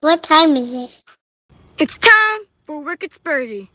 What time is it? It's time for at Spursy.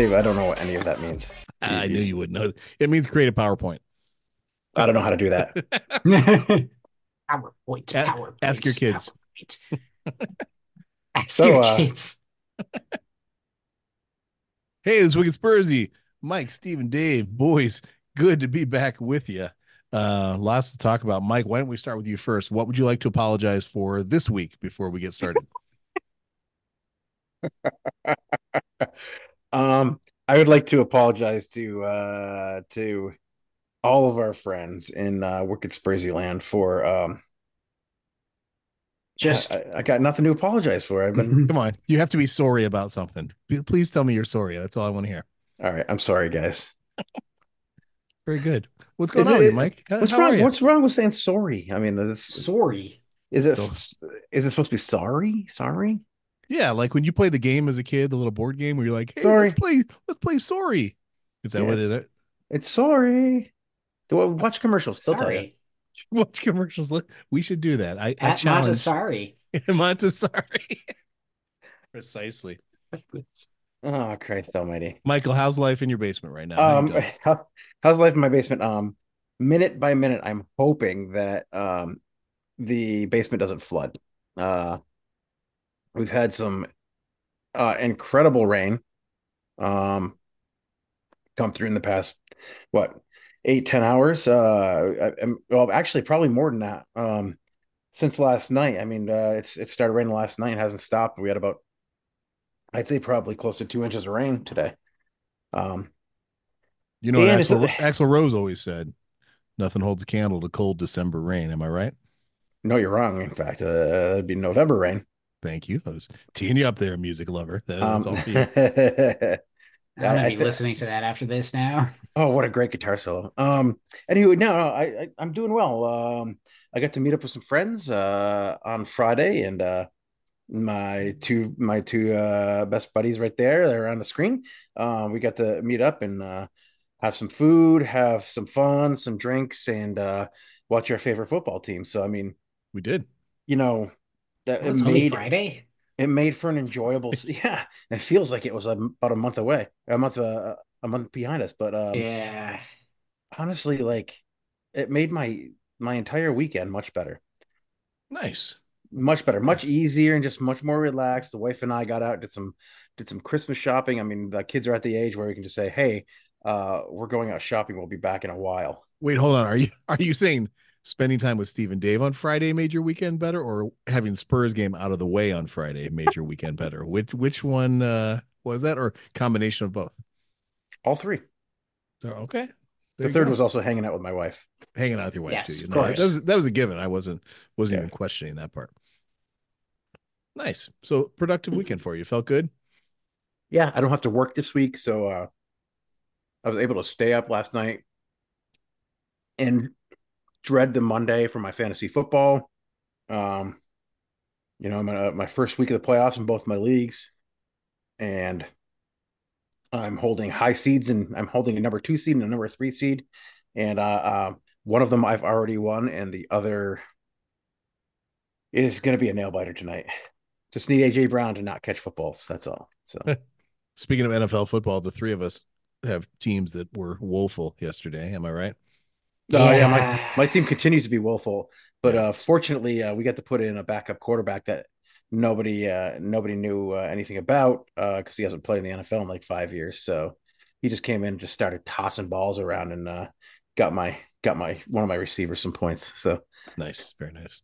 Dave, I don't know what any of that means. I knew you wouldn't know. It means create a PowerPoint. I don't know how to do that. PowerPoint. PowerPoint. ask your kids. Ask So, your uh, kids. Hey, this is Wicked Spursy. Mike, Steve, and Dave. Boys, good to be back with you. Uh, lots to talk about. Mike, why don't we start with you first? What would you like to apologize for this week before we get started? Um, I would like to apologize to uh to all of our friends in uh Wicked Spursy land for um Just I, I got nothing to apologize for. I've been Come on, you have to be sorry about something. Please tell me you're sorry. That's all I want to hear. all right. I'm sorry, guys. Very good. What's going Is on, with it- you, Mike? What's how wrong? What's wrong with saying sorry? I mean, it's, sorry. is it So- is it supposed to be sorry? Sorry? Yeah, like when you play the game as a kid, the little board game where you're like, "Hey, Sorry. let's play, let's play sorry." Is that what it Yes. is? It's sorry. Do I watch commercials? They'll tell you. Sorry. Watch commercials. Look, we should do that. I, I At challenge Montessori. Montessori. Precisely. Oh, Christ Almighty. Michael, how's life in your basement right now? How Um, doing? how, how's life in my basement? Um, minute by minute, I'm hoping that um the basement doesn't flood. Uh, we've had some uh incredible rain, um, come through in the past what eight ten hours. Uh, I, well, actually, probably more than that. Um, since last night. I mean, uh, it's it started raining last night, it hasn't stopped. We had about, I'd say, probably close to two inches of rain today. Um. you know what Axel, Axl Rose always said, "Nothing holds a candle to cold December rain." Am I right? No, you're wrong. In fact, uh, it'd be November rain. Thank you. I was teeing you up there, music lover. That- Um, That's all for you. I'm gonna be thi- listening to that after this now. oh, what a great guitar solo. Um, anyway, no, no, I, I I'm doing well. Um, I got to meet up with some friends uh on Friday, and uh, my two my two uh best buddies right there, they're on the screen. Um, we got to meet up and uh have some food, have some fun, some drinks, and uh watch our favorite football team. So I mean, We did. you know, that It it was made Friday. it made for an enjoyable yeah it feels like it was about a month away a month uh, a month behind us but um Yeah. honestly like it made my my entire weekend much better Nice. much better much Nice. easier and just much more relaxed the wife and i got out did some did some christmas shopping i mean the kids are at the age where we can just say hey uh we're going out shopping we'll be back in a while Wait, hold on. Are you are you saying spending time with Steve and Dave on Friday made your weekend better, or having Spurs game out of the way on Friday made your weekend better? Which which one uh, was that, or combination of both? all three So, okay. There the third go. was also hanging out with my wife hanging out with your wife Yes, too. You know, that was that was a given. I wasn't wasn't Yeah. even questioning that part. Nice. So productive weekend for you. Felt good. yeah i don't have to work this week so uh i was able to stay up last night and dread the monday for my fantasy football um you know my, my first week of the playoffs in both my leagues and i'm holding high seeds and i'm holding a number two seed and a number three seed and uh, uh one of them i've already won and the other is going to be a nail biter tonight just need aj brown to not catch footballs that's all so Speaking of NFL football, the three of us have teams that were woeful yesterday. Am I right? Oh yeah, Yeah. my my team continues to be woeful, but Yeah. uh fortunately uh, we got to put in a backup quarterback that nobody uh nobody knew uh, anything about uh because he hasn't played in the NFL in like five years. So he just came in and just started tossing balls around and uh got my got my one of my receivers some points. So Nice, very nice.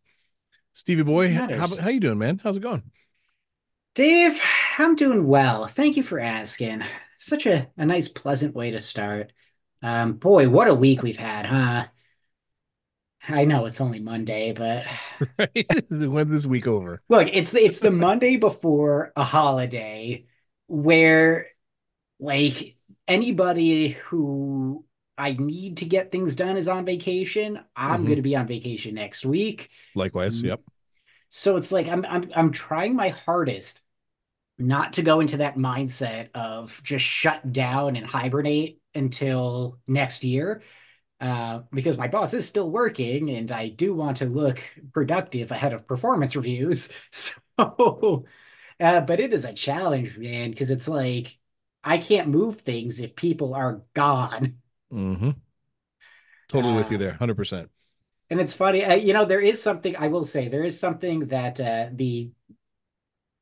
Stevie boy, how, how you doing, man? How's it going? Dave, I'm doing well. Thank you for asking. Such a, a nice, pleasant way to start. Um, boy, what a week we've had, huh? I know it's only Monday, but right? when this week over? look, it's the it's the Monday before a holiday where like anybody who I need to get things done is on vacation. I'm Mhm. going to be on vacation next week. Likewise, yep. So it's like I'm I'm I'm trying my hardest not to go into that mindset of just shut down and hibernate until next year. Uh, because my boss is still working and I do want to look productive ahead of performance reviews. So, uh, but it is a challenge, man, because it's like I can't move things if people are gone. Mm-hmm. Totally with you Uh, there, hundred percent. And it's funny, uh, you know, there is something I will say, there is something that uh, the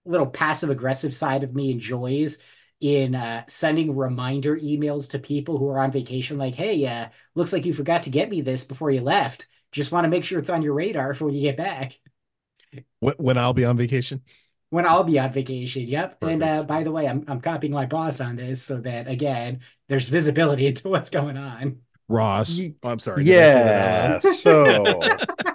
little passive aggressive side of me enjoys in uh, sending reminder emails to people who are on vacation, like, hey, uh, looks like you forgot to get me this before you left. Just want to make sure it's on your radar for when you get back. When, when I'll be on vacation. When I'll be on vacation. Yep. And uh, by the way, I'm I'm copying my boss on this so that again, there's visibility into what's going on. Ross. Ye- Oh, I'm sorry. did I say that out Yeah. So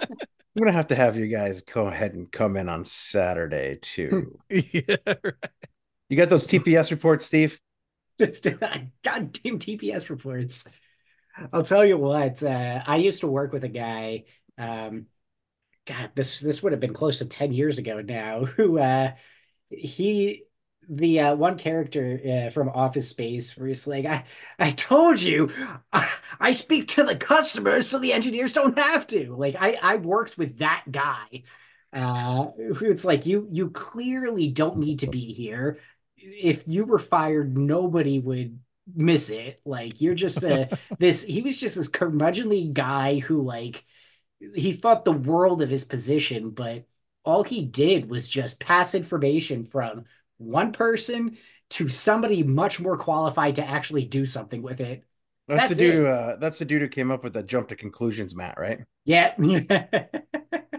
I'm gonna have to have you guys go ahead and come in on Saturday too. yeah. right. You got those TPS reports, Steve? Goddamn TPS reports. I'll tell you what, uh, I used to work with a guy, um, God, this this would have been close to 10 years ago now, who uh he the uh, one character uh, from Office Space where he's like, I, I told you, I, I speak to the customers so the engineers don't have to. Like I, I worked with that guy. Uh, it's like you you clearly don't need to be here. If you were fired, nobody would miss it. Like you're just a this he was just this curmudgeonly guy who like he thought the world of his position, but all he did was just pass information from one person to somebody much more qualified to actually do something with it. That's, That's the dude who uh, that's the dude who came up with the jump to conclusions, mat, right? Yeah.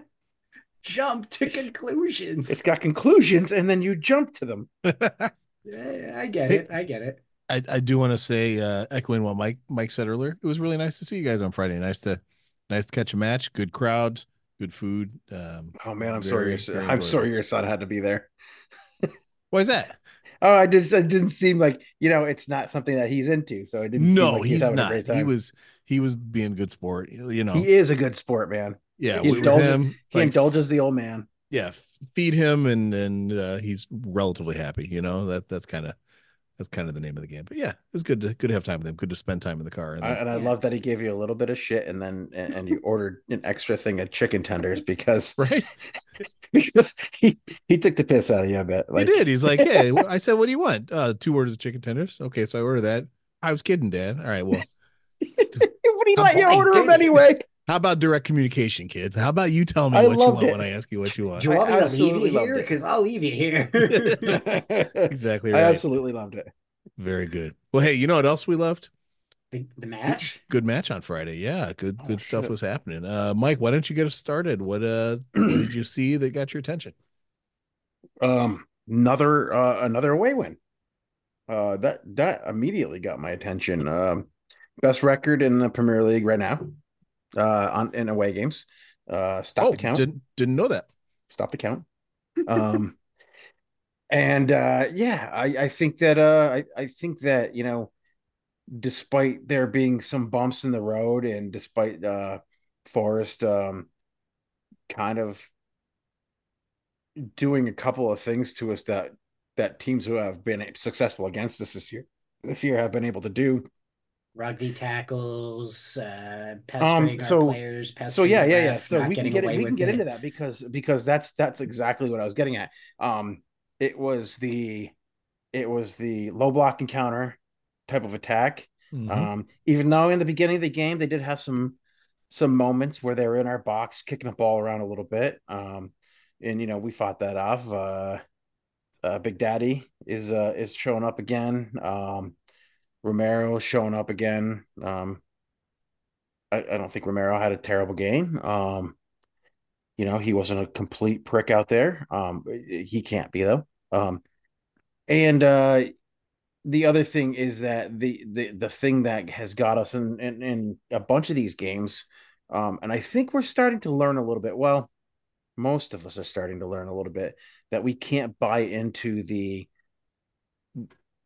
Jump to conclusions. It's got conclusions and then you jump to them. Yeah, I get it. I get it. I, I do want to say, uh, echoing what Mike Mike said earlier, it was really nice to see you guys on Friday. Nice to nice to catch a match. Good crowd, good food. Um, Oh man, I'm very, sorry. Your, I'm sorry your son had to be there. Why is that? Oh, I just it didn't seem like you know it's not something that he's into, so it didn't. seem No, like he was he's having a not. great He was he was being good sport. You know, He is a good sport, man. Yeah. he with indulges- him, He like, indulges the old man. yeah, feed him and and uh, he's relatively happy. You know that that's kind of that's kind of the name of the game. But yeah, it was good to good to have time with him. Good to spend time in the car. And I, then, and I Yeah. love that he gave you a little bit of shit, and then and, and you ordered an extra thing of chicken tenders because right, because he he took the piss out of you a bit. Like he did. He's like, hey, I said, what do you want? Uh, two orders of chicken tenders. Okay, so I ordered that. I was kidding, Dad. All right, well, but he How let you order I them anyway. How about direct communication, kid? How about you tell me I what you want it. when I ask you what you want? Do you want me to leave absolutely you here? Because I'll leave you here. exactly I right. absolutely loved it. Very good. Well, hey, you know what else we loved? the, the match? Good match on Friday. Yeah, good Oh, good stuff was happening. Uh, Mike, why don't you get us started? What uh, what did you see that got your attention? Um, another uh, another away win. Uh, that that immediately got my attention. Um, best record in the Premier League right now. Uh, on in away games. Uh, stop oh, the count. didn't didn't know that. Stop the count. Um, and uh, yeah, I I think that uh, I I think that you know, despite there being some bumps in the road, and despite uh, Forrest um, kind of doing a couple of things to us that that teams who have been successful against us this year this year have been able to do. Rugby tackles, uh, pestering Um, our so- players, So pestering yeah, yeah, yeah. ref, So we can get it, we can get it. into that because because that's that's exactly what I was getting at. Um, it was the it was the low block encounter type of attack. Mhm. Um, even though in the beginning of the game they did have some some moments where they were in our box kicking the ball around a little bit. Um, and you know we fought that off. Uh, uh, Big Daddy is uh is showing up again. Um, Romero showing up again. Um, I, I don't think Romero had a terrible game. Um, you know he wasn't a complete prick out there. Um, he can't be though. Um, and uh, the other thing is that the the the thing that has got us in in, in a bunch of these games Um, and I think we're starting to learn a little bit. Well, most of us are starting to learn a little bit that we can't buy into the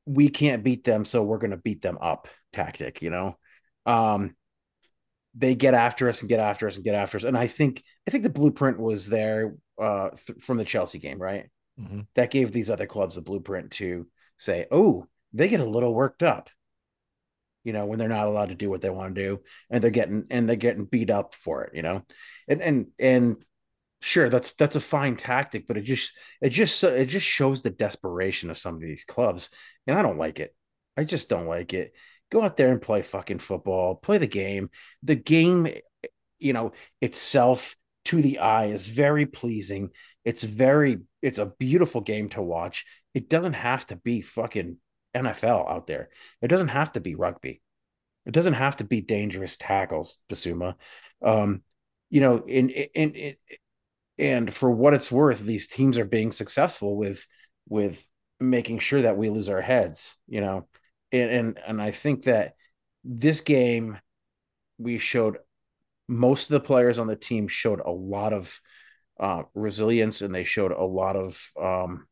we can't beat them, so we're going to beat them up tactic, you know. Um, they get after us and get after us and get after us, and I think I think the blueprint was there uh, th- from the Chelsea game, right? Mm-hmm. That gave these other clubs the blueprint to say, "Oh, they get a little worked up," you know, when they're not allowed to do what they want to do, and they're getting and they're getting beat up for it, you know, and and and sure that's that's a fine tactic but it just it just it just shows the desperation of some of these clubs and i don't like it. I just don't like it. Go out there and play fucking football play the game. The game you know itself to the eye is very pleasing. It's very it's a beautiful game to watch. It doesn't have to be fucking nfl out there. It doesn't have to be rugby. It doesn't have to be dangerous tackles basuma. Um you know in in, in and for what it's worth these teams are being successful with with making sure that we lose our heads you know? And and, and i think that this game we showed most of the players on the team showed a lot of uh, resilience and they showed a lot of um,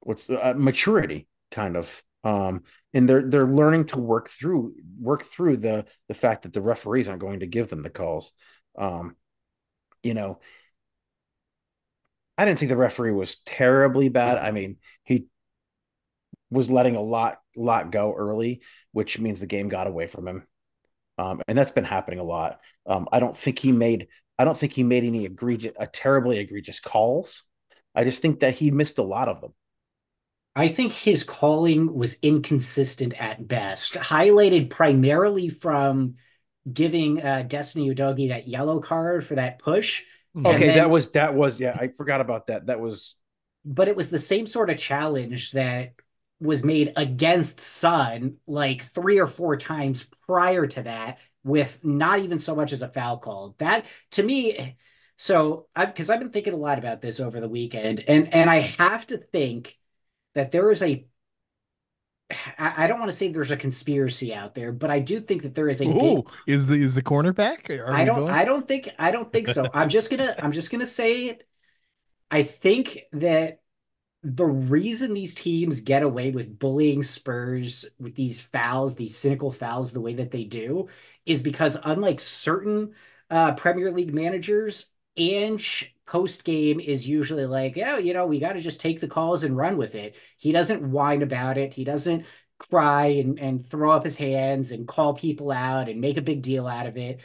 what's uh, maturity kind of. Um, and they're they're learning to work through work through the the fact that the referees aren't going to give them the calls. Um, you know I didn't think the referee was terribly bad. I mean, he was letting a lot lot go early, which means the game got away from him. Um, and that's been happening a lot. Um, I don't think he made I don't think he made any egregious a terribly egregious calls. I just think that he missed a lot of them. I think his calling was inconsistent at best, highlighted primarily from giving uh, Destiny Udogie that yellow card for that push Mm-hmm. Okay, then, that was that was yeah, I forgot about that. That was but it was the same sort of challenge that was made against Sun like three or four times prior to that with not even so much as a foul call. That to me so I've because I've been thinking a lot about this over the weekend and and I have to think that there is a I don't want to say there's a conspiracy out there, but I do think that there is a. Ooh, is the is the cornerback? Are I don't. I don't think. I don't think so. I'm just gonna. I'm just gonna say it. I think that the reason these teams get away with bullying Spurs with these fouls, these cynical fouls, the way that they do, is because unlike certain uh, Premier League managers, Ange post game is usually like, oh, you know, we got to just take the calls and run with it. He doesn't whine about it. He doesn't cry and, and throw up his hands and call people out and make a big deal out of it.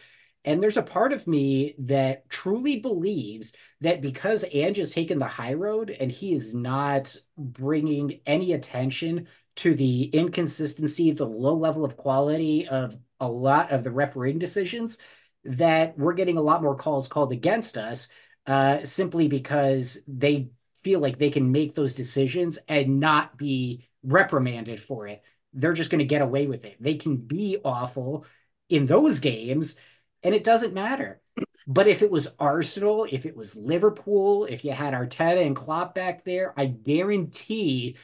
And there's a part of me that truly believes that because Ange has taken the high road and he is not bringing any attention to the inconsistency, the low level of quality of a lot of the refereeing decisions, that we're getting a lot more calls called against us uh, simply because they feel like they can make those decisions and not be reprimanded for it. They're just going to get away with it. They can be awful in those games, and it doesn't matter. But if it was Arsenal, if it was Liverpool, if you had Arteta and Klopp back there, I guarantee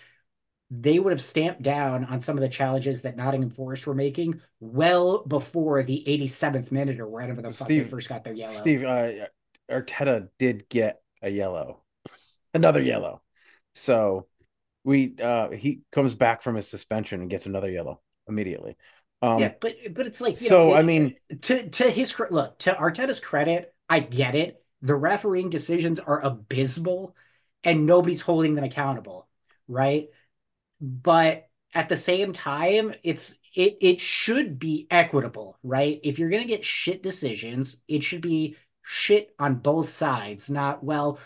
they would have stamped down on some of the challenges that Nottingham Forest were making well before the 87th minute or wherever the Steve, fuck they first got their yellow. Steve, uh, Arteta did get a yellow, another yellow. So we uh he comes back from his suspension and gets another yellow immediately. Um, yeah, but but it's like so. Know, I mean, to to his look to Arteta's credit, I get it. The refereeing decisions are abysmal, and nobody's holding them accountable, right? but at the same time it's it it should be equitable right if you're going to get shit decisions it should be shit on both sides not well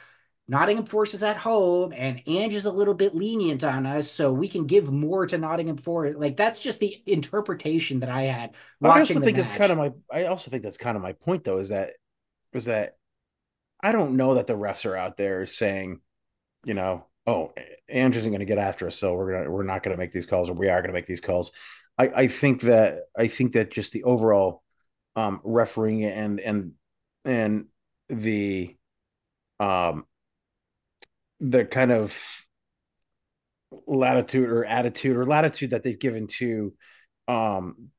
Nottingham Forest is at home and Ange is a little bit lenient on us, so we can give more to Nottingham Forest. Like that's just the interpretation that I had. I also think match. that's kind of my. I also think that's kind of my point, though, is that is that I don't know that the refs are out there saying, you know, oh, Ange isn't going to get after us, so we're gonna we're not going to make these calls, or we are going to make these calls. I, I think that I think that just the overall um, refereeing and and and the um the kind of latitude or attitude or latitude that they've given to um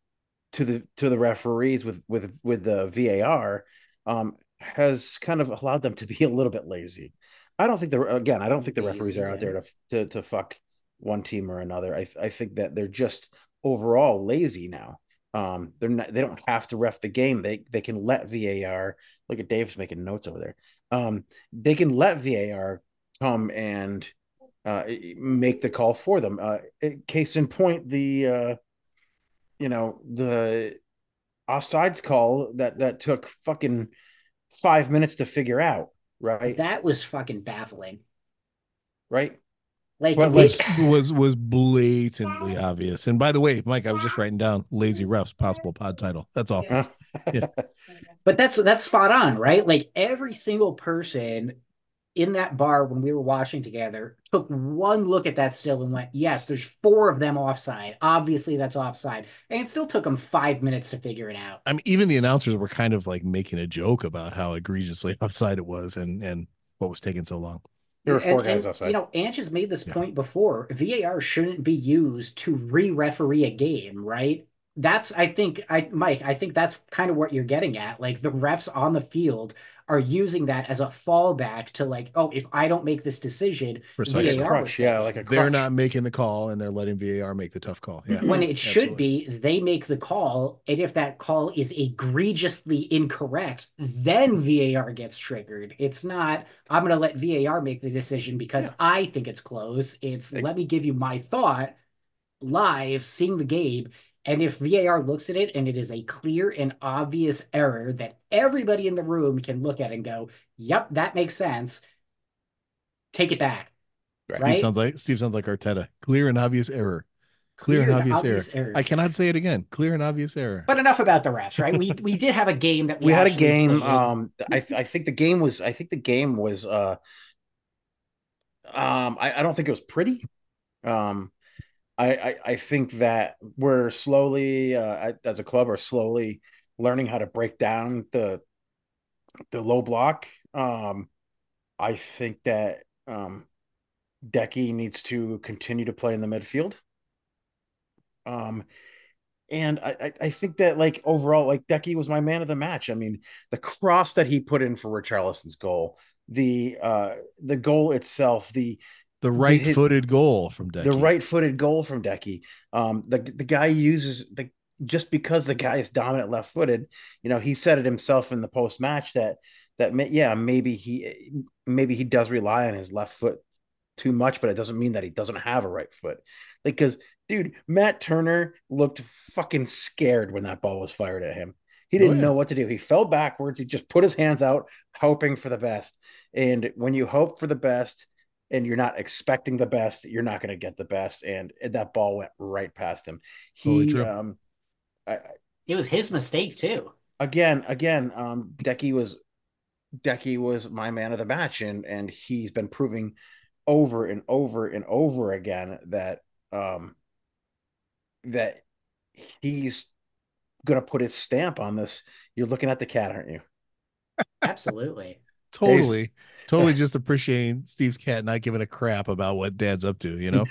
to the to the referees with with with the VAR um, has kind of allowed them to be a little bit lazy. I don't think the again, I don't think the referees are out there to to to fuck one team or another. I I think that they're just overall lazy now. Um, they're not they don't have to ref the game. They they can let VAR look at Dave's making notes over there. Um, they can let VAR come and uh, make the call for them. Uh, case in point, the uh, you know the offsides call that that took fucking five minutes to figure out. Right. That was fucking baffling. Right. Like But was was was blatantly obvious. And by the way, Mike, I was just writing down "lazy refs" possible pod title. That's all. Huh? but that's that's spot on, right? Like every single person in that bar when we were watching together took one look at that still and went, "Yes, there's four of them offside. Obviously, that's offside." And it still took them five minutes to figure it out. I mean, even the announcers were kind of like making a joke about how egregiously offside it was and and what was taking so long. There were four And- guys and, offside. You know, Ange has made this Yeah. point before. VAR shouldn't be used to re-referee a game, right? That's I think I Mike, I think that's kind of what you're getting at. Like the refs on the field are using that as a fallback to like, oh, if I don't make this decision, Precisely. VAR crutch, yeah, like a They're not making the call and they're letting VAR make the tough call. Yeah. when it should absolutely. be they make the call and if that call is egregiously incorrect then var gets triggered it's not i'm going to let var make the decision because i think it's close it's Like- let me give you my thought live seeing the game and if var looks at it and it is a clear and obvious error that everybody in the room can look at and go yep that makes sense take it back Right. Steve right sounds like Steve sounds like Arteta. Clear and obvious error. Clear, and obvious, error. error. I cannot say it again. Clear and obvious error. But enough about the refs, right? We we did have a game that we, we had a game. played. Um, I th- I think the game was. I think the game was. Uh, um, I, I don't think it was pretty. Um, I, I I think that we're slowly, uh, as a club, are slowly learning how to break down the the low block. Um, I think that um, Decky needs to continue to play in the midfield. Um, and I, I, think that like overall, like Decky was my man of the match. I mean, the cross that he put in for Richarlison's goal, the uh the goal itself, the The right-footed goal from Decky. the right-footed goal from Decky. Um, the the guy uses the just because the guy is dominant left-footed. You know, he said it himself in the post-match that that may, yeah maybe he maybe he does rely on his left foot too much, but it doesn't mean that he doesn't have a right foot. Like, because dude, Matt Turner looked fucking scared when that ball was fired at him. He didn't Oh, yeah. know what to do. He fell backwards. He just put his hands out, hoping for the best. And when you hope for the best and you're not expecting the best, you're not going to get the best. And that ball went right past him. He, um, I, It was his mistake too. again, again, um, Decky was Decky was my man of the match, and and he's been proving over and over and over again that um that he's gonna put his stamp on this. You're looking at the cat, aren't you? Absolutely. Totally, totally just appreciating Steve's cat not giving a crap about what dad's up to, you know?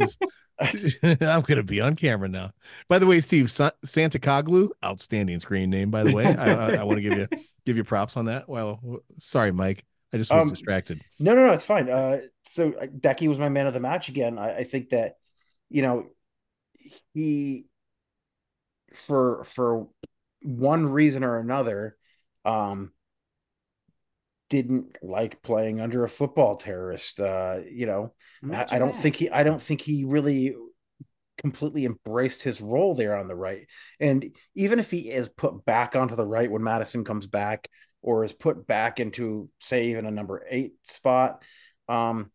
just I'm gonna be on camera now. By the way, Steve Sa- Santa Coglu, outstanding screen name. By the way, I, I, I want to give you give you props on that. Well, sorry, Mike, I just was Um, distracted. No, no, no, it's fine. Uh, so uh, Decky was my man of the match again. I, I think that you know he for for one reason or another um didn't like playing under a football terrorist. Uh, you know, I, I don't think he I don't think he really completely embraced his role there on the right. And even if he is put back onto the right when Madison comes back or is put back into say even a number 8 spot um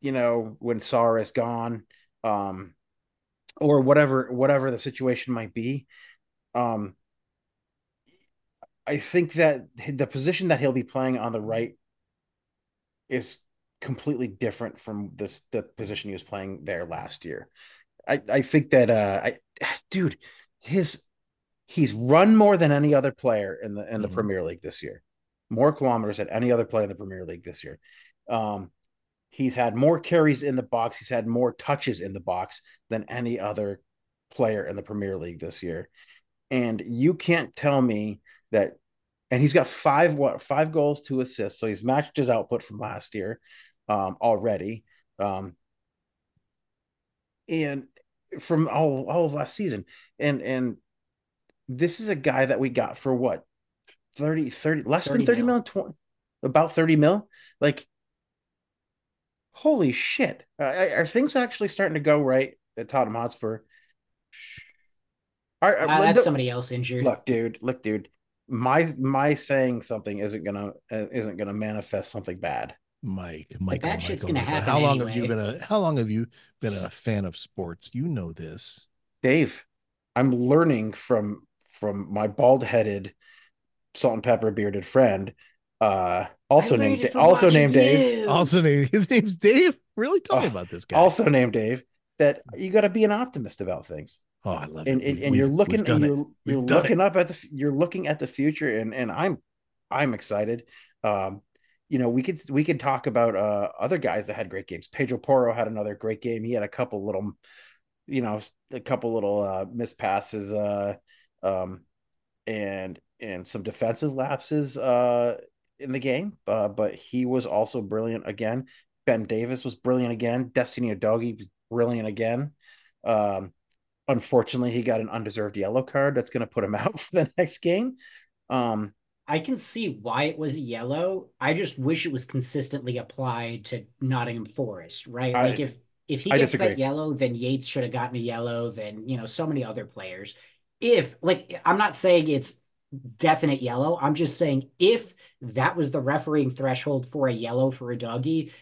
you know when Sarr is gone um or whatever whatever the situation might be um I think that the position that he'll be playing on the right is completely different from this the position he was playing there last year. I I think that uh I dude his he's run more than any other player in the in the Mhm. Premier League this year. More kilometers than any other player in the Premier League this year. Um he's had more carries in the box, he's had more touches in the box than any other player in the Premier League this year. And you can't tell me that and he's got five what five goals, two assists. So he's matched his output from last year um, already. Um, and from all all of last season. And and this is a guy that we got for what 30 30 less 30 than 30 mil. mil, 20, about 30 mil. Like holy shit. Uh, are things actually starting to go right at Tottenham Hotspur? Are, Uh, that's look- somebody else injured. look, dude, look, dude. My my saying something isn't gonna uh, isn't gonna manifest something bad. Mike, Mike, that shit's Michael, gonna Michael. happen How long have you been a how long have you been a fan of sports? You know this. Dave, I'm learning from from my bald headed, salt and pepper bearded friend, uh, also named also watching named Dave. Also, named his name's Dave. Really, tell me Oh, about this guy. also named Dave. That you got to be an optimist about things, oh, I love and it. and, and you're looking and you're you're done it. looking up at the you're looking at the future, and and I'm I'm excited. Um, you know, we could we could talk about uh other guys that had great games. Pedro Porro had another great game. He had a couple little, you know, a couple little uh missed passes, uh, um, and and some defensive lapses uh in the game. Uh, but he was also brilliant again. Ben Davies was brilliant again. Destiny Udogie was brilliant again. Um, unfortunately, he got an undeserved yellow card that's going to put him out for the next game. Um, I can see why it was yellow. I just wish it was consistently applied to Nottingham Forest, right? I- like if if he I gets disagree. that yellow, then Yates should have gotten a yellow. Then you know so many other players. If like I'm not saying it's definite yellow. I'm just saying if that was the refereeing threshold for a yellow for Udogie,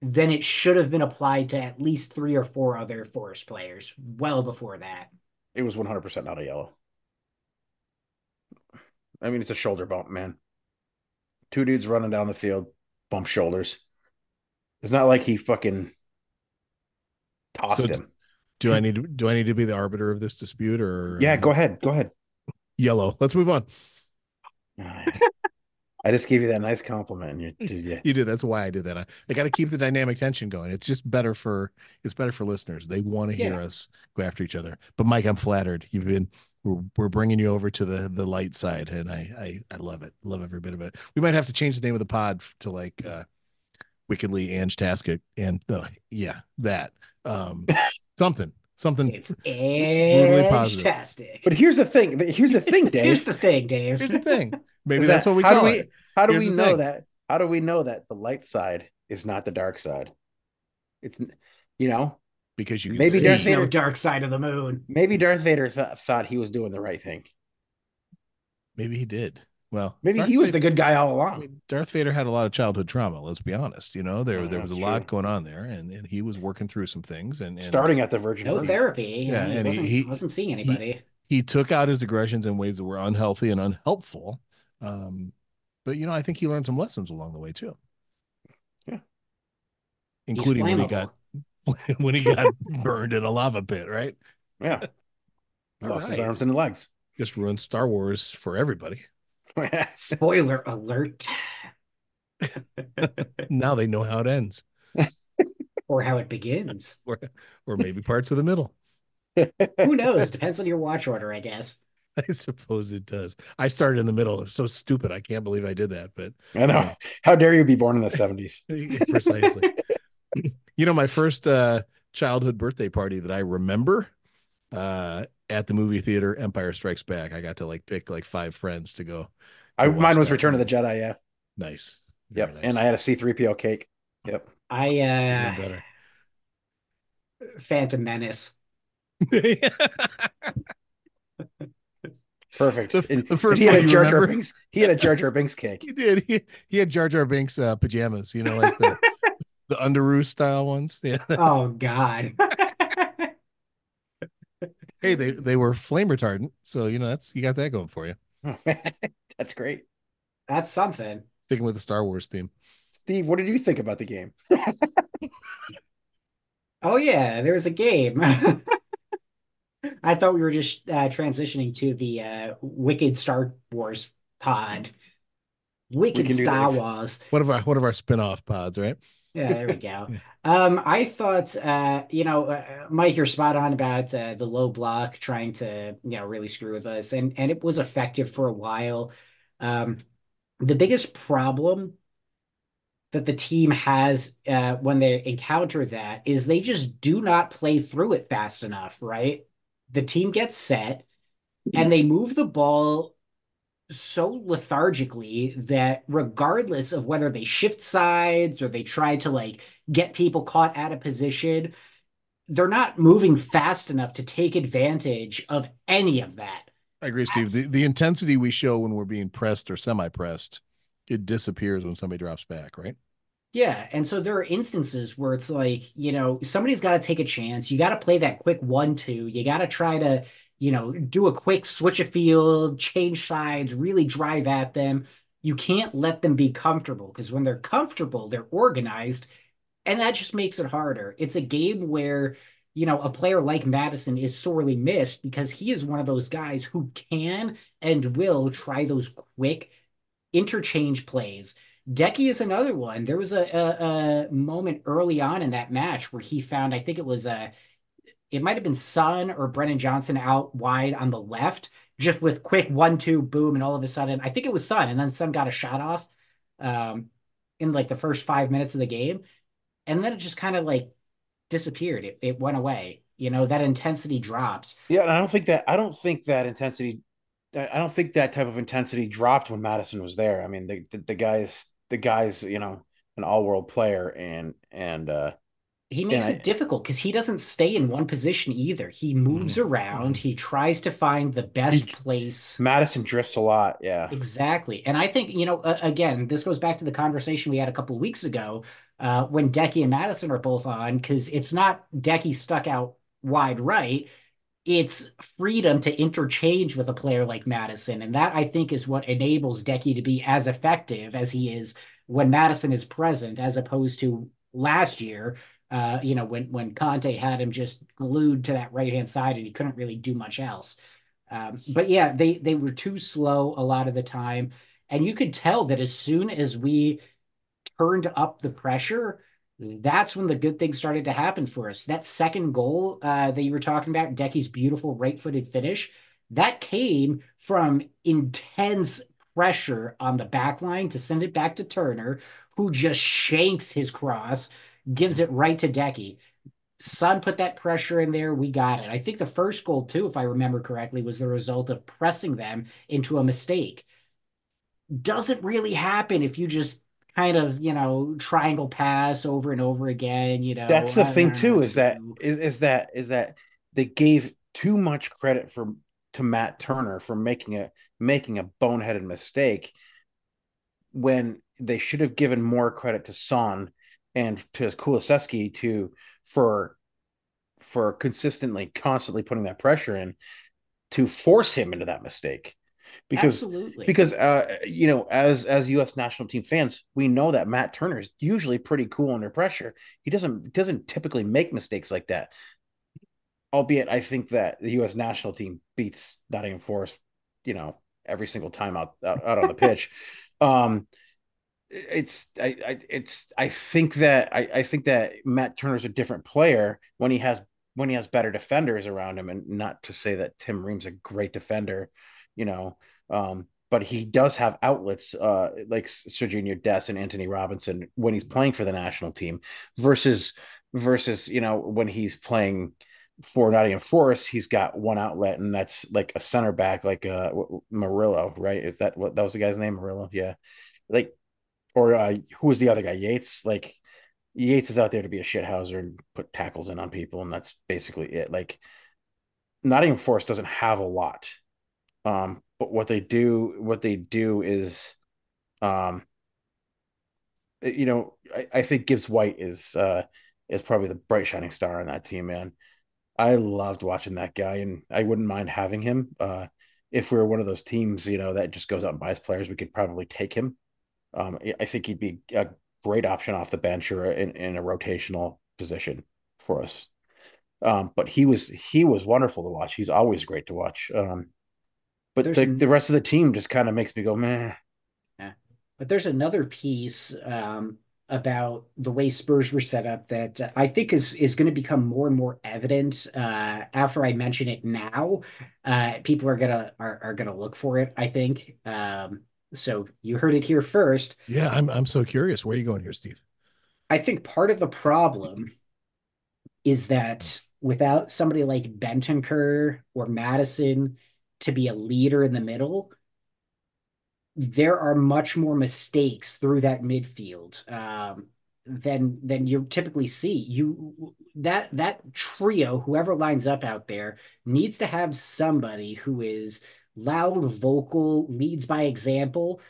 then it should have been applied to at least three or four other Forest players well before that. it was 100% not a yellow. I mean, it's a shoulder bump, man. Two dudes running down the field, bump shoulders. It's not like he fucking tossed So him. Do I need to do I need to be the arbiter of this dispute or Yeah, go ahead. Go ahead. Yellow. Let's move on. I just gave you that nice compliment. And you, dude, yeah. You did. That's why I did that. I, I got to keep the dynamic tension going. It's just better for it's better for listeners. They want to hear Yeah. us go after each other. But Mike, I'm flattered. You've been we're, we're bringing you over to the the light side, and I I I love it. Love every bit of it. We might have to change the name of the pod to like uh wickedly Angetastic and uh, yeah that um something something. It's positive. edge-tastic. But here's the thing. Here's the thing, Dave. Here's the thing, Dave. Here's the thing. Maybe Is that's what we how do call we- it How do Here's we know thing. that? How do we know that the light side is not the dark side? It's you know because you can Maybe see. Darth There's no Vader- dark side of the moon. maybe Darth Vader th- thought he was doing the right thing. Maybe he did. Well, Maybe Darth he was Vader- the good guy all I along. mean, Darth Vader had a lot of childhood trauma. Let's be honest. You know, there Oh, there was a that's lot going on there, and, and he was working through some things. And, and Starting at the Virgin No Birth. therapy. Yeah, he and he- wasn't, he- wasn't seeing anybody. he took out his aggressions in ways that were unhealthy and unhelpful. Um, but you know, I think he learned some lessons along the way too. Yeah. Including when he got when he got burned in a lava pit. Right? Yeah. All Lost his arms and legs. Just ruined Star Wars for everybody. Spoiler alert. Now they know how it ends, or how it begins. or or maybe parts of the middle. Who knows? Depends on your watch order, I guess. I suppose it does. I started in the middle. It's so stupid. I can't believe I did that, but I know. How dare you be born in the 70s? precisely. you know, my first uh, childhood birthday party that I remember uh, at the movie theater, Empire Strikes Back. I got to like pick like five friends to go. I, mine was that Return of the. Jedi, yeah. Nice. Yep. Very And I had a C3PO cake. Yep. I Even uh better. Phantom Menace. Perfect. The- And- the first he had a you Jar Jar? Binks. He had a Jar Jar Binks cake. he did. He, he had Jar Jar Binks uh, pajamas, you know, like the, the Underoos style ones. Yeah. Oh God. hey, they, they were flame retardant. So, you know, that's you got that going for you. That's great. That's something. Sticking with the Star Wars theme. Steve, what did you think about the game? Oh yeah, there was a game. I thought we were just uh, transitioning to the uh, Wicked Star Wars pod. Wicked do Star. Wars. One of our one of our spin-off pods, right? Yeah, there we go. Um, I thought, uh, you know, uh, Mike, you're spot on about uh, the low block trying to, you know, really screw with us, and and it was effective for a while. Um, the biggest problem that the team has uh, when they encounter that is they just do not play through it fast enough, right? The team gets set and they move the ball so lethargically that regardless of whether they shift sides or they try to like get people caught out of position, they're not moving fast enough to take advantage of any of that. I agree, Steve. The, the intensity we show when we're being pressed or semi pressed, it disappears when somebody drops back, right? Yeah. And so there are instances where it's like, you know, somebody's got to take a chance. You got to play that quick one, two. You got to try to, you know, do a quick switch of field, change sides, really drive at them. You can't let them be comfortable because when they're comfortable, they're organized. And that just makes it harder. It's a game where, you know, a player like Madison is sorely missed because he is one of those guys who can and will try those quick interchange plays. Decky is another one. There was a, a, a, moment early on in that match where he found, I think it was a, it might have been Sun or Brennan Johnson out wide on the left, just with quick one, two, boom, and all of a sudden, I think it was Sun, and then Sun got a shot off um, in like the first five minutes of the game, and then it just kind of like disappeared. It, it went away. You know that intensity drops. Yeah, and I don't think that I don't think that intensity I don't think that type of intensity dropped when Madison was there. I mean, the the, the guys the guy's you know an all world player and and uh he makes it I, difficult because he doesn't stay in one position either. He moves mm-hmm. around. He tries to find the best he, place. Madison drifts a lot. Yeah, exactly. And I think you know, uh, again, this goes back to the conversation we had a couple of weeks ago uh, when Decky and Madison are both on because it's not Decky stuck out wide right. It's freedom to interchange with a player like Madison, and that I think is what enables Decky to be as effective as he is when Madison is present, as opposed to last year uh, you know, when when Conte had him just glued to that right hand side and he couldn't really do much else. Um, but yeah, they they were too slow a lot of the time, and you could tell that as soon as we turned up the pressure, that's when the good things started to happen for us. That second goal uh, that you were talking about, Decky's beautiful right-footed finish, that came from intense pressure on the back line to send it back to Turner, who just shanks his cross gives it right to Decky. Son put that pressure in there. We got it. I think the first goal, too, if I remember correctly, was the result of pressing them into a mistake. Doesn't really happen if you just kind of, you know, triangle pass over and over again. You know, that's the thing too. Is that is, is that is that they gave too much credit for to Matt Turner for making a making a boneheaded mistake when they should have given more credit to Son and to Kulusevski to for for consistently constantly putting that pressure in to force him into that mistake. Because Absolutely. because uh you know as as US national team fans we know that Matt Turner is usually pretty cool under pressure. He doesn't doesn't typically make mistakes like that. Albeit I think that the US national team beats Nottingham Forest you know every single time out out, out on the pitch. Um it's I, I it's I think that I, I think that Matt Turner's a different player when he has when he has better defenders around him, and not to say that Tim Ream's a great defender, you know, um, but he does have outlets uh, like Sergiño Dest and Antonee Robinson when he's playing for the national team versus versus you know when he's playing for Nottingham Forest, he's got one outlet, and that's like a center back, like uh Murillo, right? Is that what that was the guy's name, Murillo? Yeah, like or uh, who was the other guy? Yates. Like Yates is out there to be a shithouser and put tackles in on people, and that's basically it. Like Nottingham Forest doesn't have a lot, um, but what they do, what they do is, um, you know, I, I think Gibbs White is uh, is probably the bright shining star on that team, man. I loved watching that guy, and I wouldn't mind having him. Uh, if we were one of those teams, you know, that just goes out and buys players, we could probably take him. Um, I think he'd be a great option off the bench or in, in a rotational position for us. Um, but he was he was wonderful to watch. He's always great to watch. Um, but the, the rest of the team just kind of makes me go, meh. Yeah. But there's another piece um, about the way Spurs were set up that I think is is going to become more and more evident uh, after I mention it now. Uh, people are gonna are, are gonna look for it. I think. Um, so you heard it here first. Yeah, I'm I'm so curious. Where are you going here, Steve? I think part of the problem is that without somebody like Bentancur or Madison to be a leader in the middle, there are much more mistakes through that midfield um, than than you typically see. You that that trio, whoever lines up out there, needs to have somebody who is loud, vocal, leads by example.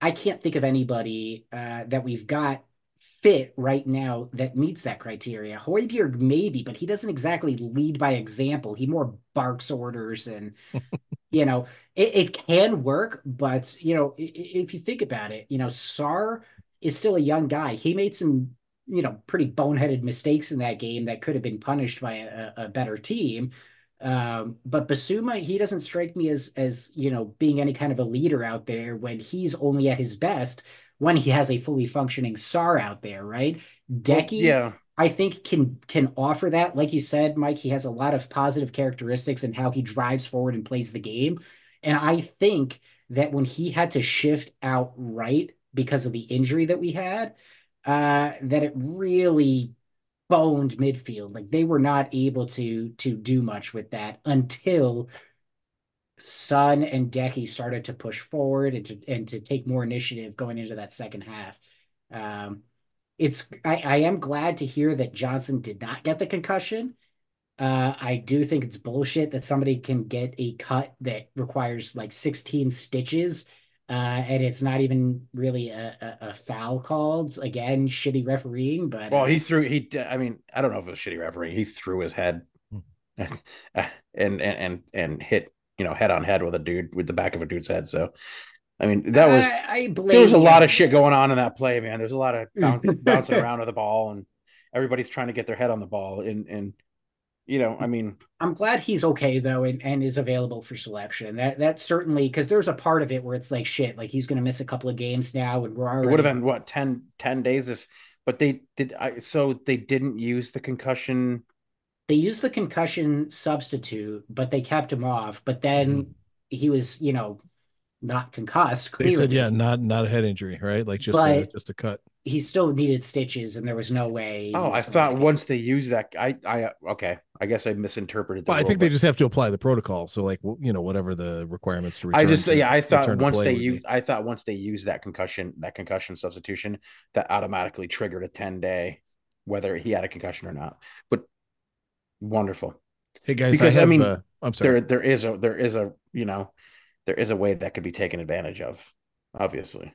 I can't think of anybody uh, that we've got fit right now that meets that criteria. Højbjerg maybe, but he doesn't exactly lead by example. He more barks orders and you know, it, it can work, but you know, if you think about it, you know, Sarr is still a young guy. He made some, you know, pretty boneheaded mistakes in that game that could have been punished by a, a better team. Um, but Bissouma, he doesn't strike me as as you know being any kind of a leader out there when he's only at his best when he has a fully functioning Sarr out there, right? Decky, yeah. I think can can offer that. Like you said, Mike, he has a lot of positive characteristics in how he drives forward and plays the game. And I think that when he had to shift out right because of the injury that we had, uh, that it really boned midfield. Like they were not able to to do much with that until Son and Decky started to push forward and to and to take more initiative going into that second half. Um, it's I, I am glad to hear that Johnson did not get the concussion. Uh, I do think it's bullshit that somebody can get a cut that requires like 16 stitches, uh, and it's not even really a, a, a foul called. Again, shitty refereeing, but Well, uh, he threw. He. I mean, I don't know if it was shitty refereeing. He threw his head, and and and and hit you know head on head with a dude with the back of a dude's head. So, I mean, that was I, I there was a lot of shit going on in that play, man. There's a lot of bounce, bouncing around with the ball, and everybody's trying to get their head on the ball. And and you know, I mean, I'm glad he's okay though and, and is available for selection. That that certainly because there's a part of it where it's like shit, like he's gonna miss a couple of games now, and we're it would have been what 10, 10 days if, but they did. I so they didn't use the concussion. they used the concussion substitute, but they kept him off. But then mm-hmm. he was, you know, not concussed. They said, yeah, not not a head injury, right? Like just a, just a cut. He still needed stitches, and there was no way. Oh, I was gonna thought it. once they used that, I I okay. I guess I misinterpreted. The But I rule, think they just have to apply the protocol. So like you know whatever the requirements to return. I just to- yeah, I thought once they would be. use I thought once they use that concussion that concussion substitution that automatically triggered a 10 day whether he had a concussion or not. But wonderful. Hey guys, because, I I mean, uh, I'm sorry. There there is a there is a you know there is a way that could be taken advantage of, obviously.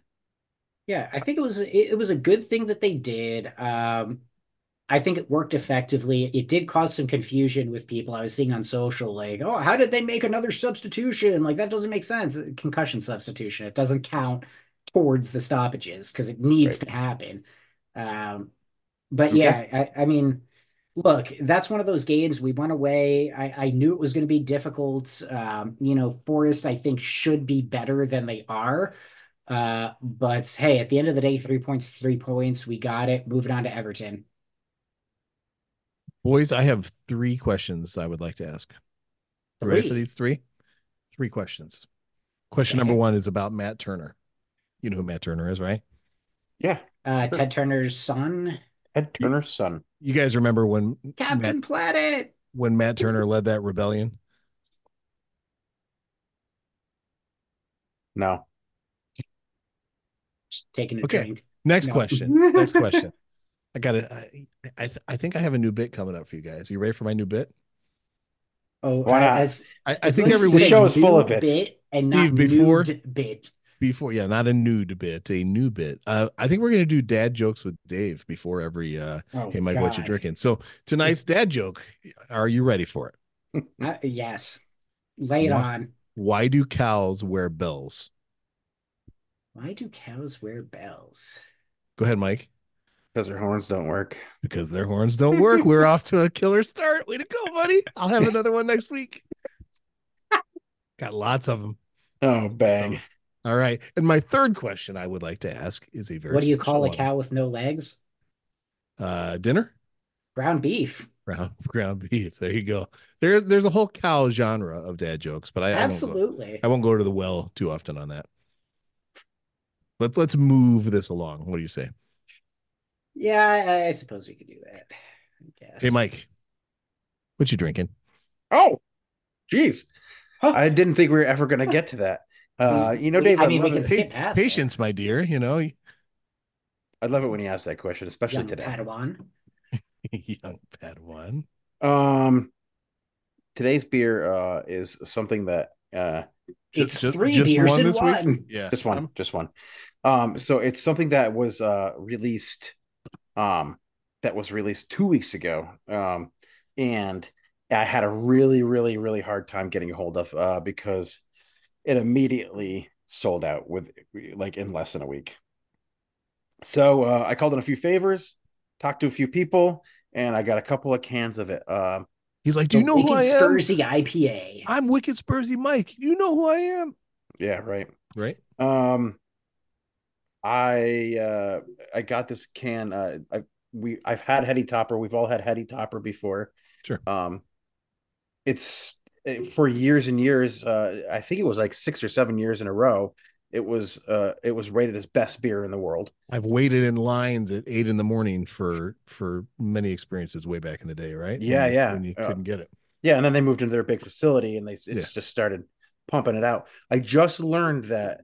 Yeah, I think it was it, it was a good thing that they did. Um, I think it worked effectively. It did cause some confusion with people. I was seeing on social, like, oh, how did they make another substitution? Like that doesn't make sense. Concussion substitution. It doesn't count towards the stoppages because it needs Right. to happen. Um, but Okay. yeah, I, I mean, look, that's one of those games we went away. I, I knew it was going to be difficult. Um, you know, Forest, I think, should be better than they are. Uh, but hey, at the end of the day, three points, three points. We got it. Moving on to Everton. Boys, I have three questions I would like to ask. You ready for these three? Three questions. Question Okay. number one is about Matt Turner. You know who Matt Turner is, right? Yeah. Uh, Sure. Ted Turner's son, Ted Turner's son. You guys remember when Captain Matt, Planet. when Matt Turner led that rebellion? No. Just taking a Okay. drink. Next No. question. Next question. I got it. I I, th- I think I have a new bit coming up for you guys. Are You ready for my new bit? Oh, Why I- not? as- I, I as think every you The week show is full of nude bits. bit and Steve, not before- bit. before yeah, not a nude bit, a new bit. Uh, I think we're gonna do dad jokes with Dave before every uh Oh, hey Mike, what you drinking? So tonight's dad joke, are you ready for it? Uh, yes. Lay it What? on. Why do cows wear bells? Why do cows wear bells? Go ahead, Mike. Because their horns don't work. Because their horns don't work. We're off to a killer start. Way to go, buddy. I'll have another one next week. Got lots of them. Oh, bang. All right. And my third question I would like to ask is a very What do you special call a cow with no legs? Uh, dinner? Ground beef. Ground ground beef. There you go. There's there's a whole cow genre of dad jokes, but I, I won't go, Absolutely. I won't go to the well too often on that. But let's move this along. What do you say? Yeah, I, I suppose we could do that. I guess. Hey, Mike, what you drinking? Oh, jeez. I didn't think we were ever going to get to that. Uh, you know, we- Dave, I I, mean, we can it. skip past that. Patience, my dear. You know, I love it when you ask that question, especially Young today. Padawan. young Padawan. Um, today's beer uh is something that uh It's Just- three just beers one in this week? one. Yeah, just one, just one. Um, so it's something that was uh released, um, that was released two weeks ago. Um, and I had a really, really, really hard time getting a hold of uh because it immediately sold out with like in less than a week. So uh, I called in a few favors, talked to a few people, and I got a couple of cans of it. Um, He's like, "Do you know who I am? Spursy IPA. I'm Wicked Spursy Mike. You know who I am, yeah, right. right? Um, I uh, I got this can. Uh, I we I've had Heady Topper. We've all had Heady Topper before. Sure. Um, it's eh, for years and years. Uh, I think it was like six or seven years in a row. It was uh, it was rated as best beer in the world. I've waited in lines at eight in the morning for for many experiences way back in the day, right? Yeah, When- yeah. When you Uh, couldn't get it. Yeah, and then they moved into their big facility, and they it's Yeah. just started pumping it out. I just learned that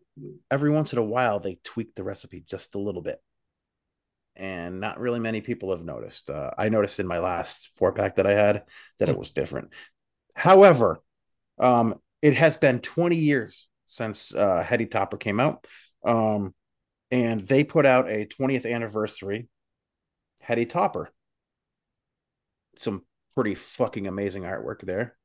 every once in a while they tweak the recipe just a little bit, and not really many people have noticed. Uh, I noticed in my last four pack that I had that it Hmm. was different. However, um, it has been 20 years since uh, Heady Topper came out, um, and they put out a 20th anniversary Heady Topper. Some pretty fucking amazing artwork there.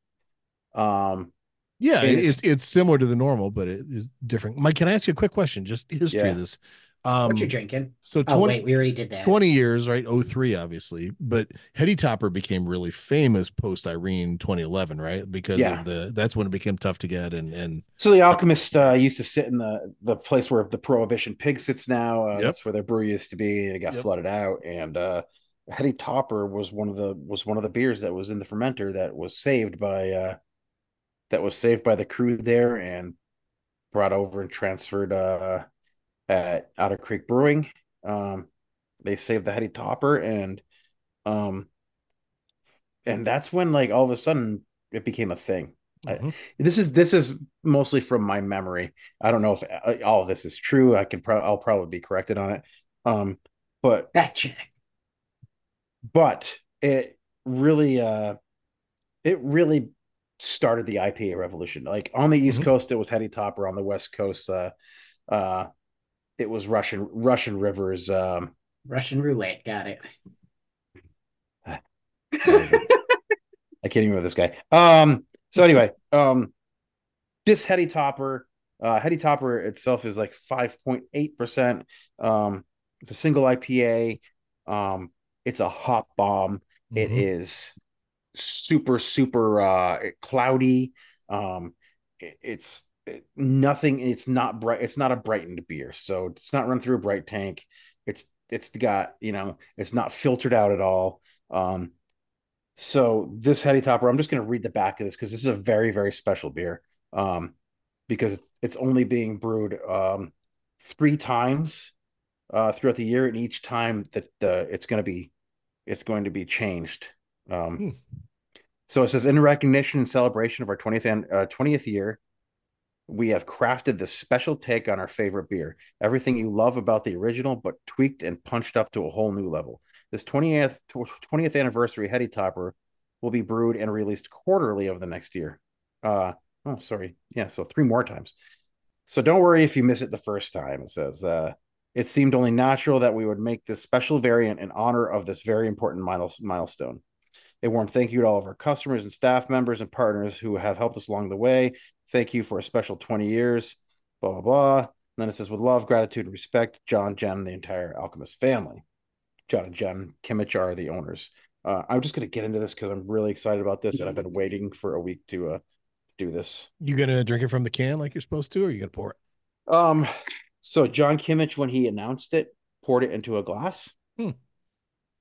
Um, Yeah, it's it's- it's similar to the normal, but it is different. Mike, can I ask you a quick question? Just history Yeah. of this. Um, what you drinking? so Oh 20, wait, we already did that. 20 years, right? 03, obviously. But Heady Topper became really famous post Irene 2011, right? Because Yeah. of the that's when it became tough to get and and So the alchemist uh, used to sit in the the place where the prohibition pig sits now. Uh, Yep. That's where their brew used to be, and it got Yep. flooded out. And uh, Heady Topper was one of the was one of the beers that was in the fermenter that was saved by uh, that was saved by the crew there and brought over and transferred uh, at Otter Creek Brewing. Um, they saved the Heady Topper, and um, and that's when like all of a sudden it became a thing. I- Mhm. this is this is mostly from my memory. I don't know if uh, all of this is true. I can pro- I'll probably be corrected on it. Um, but check. but it really uh it really started the IPA revolution. Like on the East Mhm. Coast, it was Heady Topper. On the West Coast, uh, uh, it was Russian Russian Rivers. Um, Russian roulette. Got it. I can't even remember this guy. Um, so anyway, um, this Heady Topper, uh, Heady Topper itself is like 5.8%. Um, it's a single IPA. Um, it's a hop bomb. It Mhm. is super, super uh cloudy. Um, it- it's it- nothing, it's not bright, it's not a brightened beer, so it's not run through a bright tank. It's it's got, you know, it's not filtered out at all. Um, so this Heady Topper, I'm just going to read the back of this because this is a very, very special beer. Um, because it's, it's only being brewed um three times uh throughout the year, and each time that the it's going to be it's going to be changed. Um, Hmm. so it says in recognition and celebration of our 20th and uh, 20th year, we have crafted this special take on our favorite beer. Everything you love about the original, but tweaked and punched up to a whole new level. This 20th 20th anniversary Heady Topper will be brewed and released quarterly over the next year. Uh oh, sorry. Yeah, so three more times. So don't worry if you miss it the first time. It says uh it seemed only natural that we would make this special variant in honor of this very important milestone. A warm thank you to all of our customers and staff members and partners who have helped us along the way. Thank you for a special 20 years. Blah blah blah. And then it says with love, gratitude, and respect, John, Jen, and the entire Alchemist family. John and Jen Kimmich are the owners. Uh, I'm just going to get into this because I'm really excited about this, and I've been waiting for a week to uh, do this. You gonna drink it from the can like you're supposed to, or you gonna pour it? Um, so John Kimmich, when he announced it, poured it into a glass. Hmm.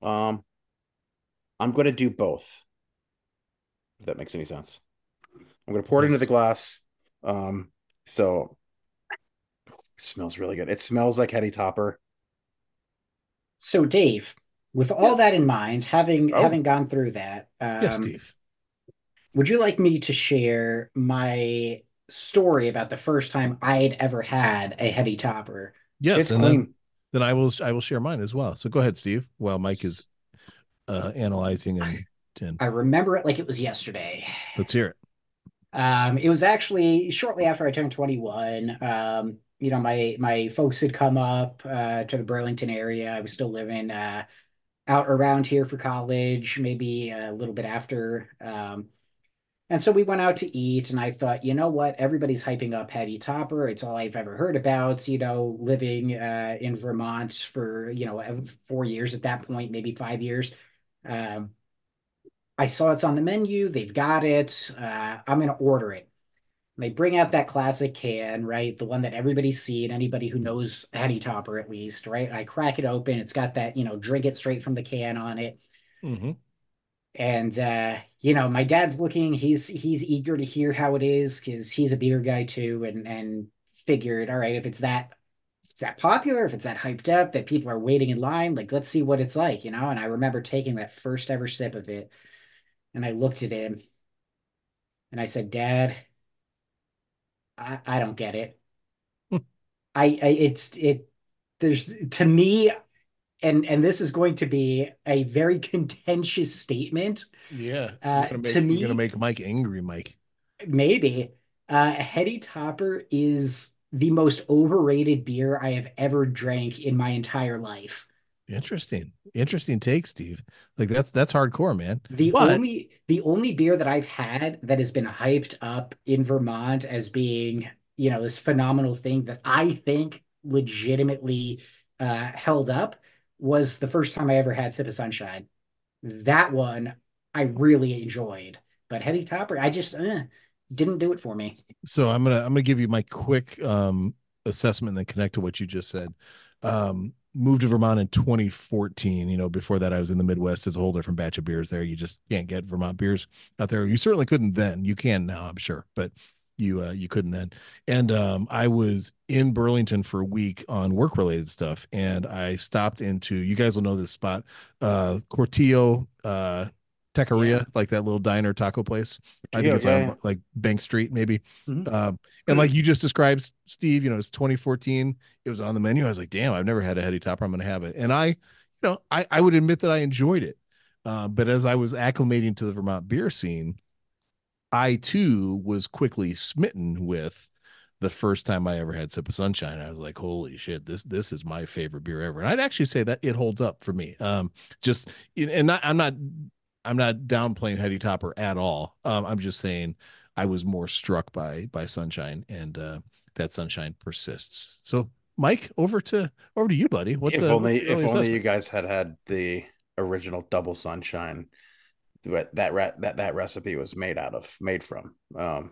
Um, I'm going to do both. If that makes any sense. I'm going to pour it into the glass. Um, so smells really good. It smells like Heady Topper. So, Dave, with all that in mind, having Oh. having gone through that, um, yes, Steve. would you like me to share my story about the first time I'd ever had a heady topper? Yes, it's and clean. then, then I will I will share mine as well. So go ahead, Steve. While Mike is uh analyzing and, and I remember it like it was yesterday. let's hear it. Um, it was actually shortly after I turned 21. Um, you know, my my folks had come up uh, to the Burlington area. I was still living uh, out around here for college, maybe a little bit after. Um, and so we went out to eat, and I thought, you know what? Everybody's hyping up Heady Topper. It's all I've ever heard about. You know, living uh, in Vermont for you know four years at that point, maybe five years. Um, I saw it's on the menu. They've got it. Uh, I'm going to order it. And they bring out that classic can, right? The one that everybody's seen, anybody who knows Heady Topper at least, right? I crack it open. It's got that, you know, drink it straight from the can on it. Mm-hmm. And uh, you know, my dad's looking, he's he's eager to hear how it is because he's a beer guy too, and and figured, all right, if it's that it's that popular, if it's that hyped up that people are waiting in line, like let's see what it's like, you know. And I remember taking that first ever sip of it, and I looked at him and I said, Dad, I, I don't get it. Hmm. I, I it's it there's to me and and this is going to be a very contentious statement Yeah. Uh, you're gonna me, you're gonna make Mike angry, Mike. maybe uh Heady Topper is the most overrated beer I have ever drank in my entire life. Interesting. Interesting take, Steve. Like that's that's hardcore, man. The But- only the only beer that I've had that has been hyped up in Vermont as being, you know, this phenomenal thing that I think legitimately uh held up was the first time I ever had Sip of Sunshine. That one I really enjoyed. But Heady Topper, I just eh, didn't do it for me. So I'm gonna I'm gonna give you my quick um assessment and then connect to what you just said. Um moved to Vermont in 2014. You know, before that I was in the Midwest. It's a whole different batch of beers there. You just can't get Vermont beers out there. You certainly couldn't then. You can now, I'm sure, but you uh you couldn't then. And um I was in Burlington for a week on work related stuff and I stopped into you guys will know this spot uh Cortillo uh Taqueria, like that little diner taco place. I think Yeah, it's yeah, on yeah. like Bank Street, maybe. Mhm. Um, and like you just described, Steve, you know, it's 2014. It was on the menu. I was like, damn, I've never had a heady topper. I'm going to have it. And I, you know, I, I would admit that I enjoyed it. Uh, but as I was acclimating to the Vermont beer scene, I too was quickly smitten with the first time I ever had sip of sunshine. I was like, holy shit, this this is my favorite beer ever. And I'd actually say that it holds up for me. Um, just and not, I'm not I'm not downplaying Heady Topper at all. Um, I'm just saying I was more struck by by Sunshine, and uh, that Sunshine persists. So, Mike, over to over to you, buddy. What's if uh, only what's the if early only assessment? you guys had had the original double sunshine that that re- that that recipe was made out of made from um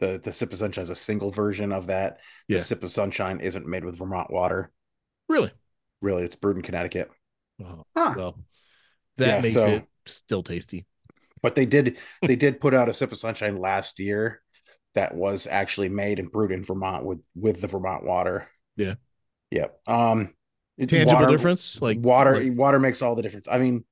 the the sip of sunshine is a single version of that Yeah. the sip of sunshine isn't made with vermont water really? really it's brewed in connecticut Oh, Huh. well, that Yeah, makes so- it still tasty. but they did they did put out a sip of sunshine last year that was actually made and brewed in vermont with with the vermont water Yeah. yep um Tangible water- difference, like water like- water makes all the difference i mean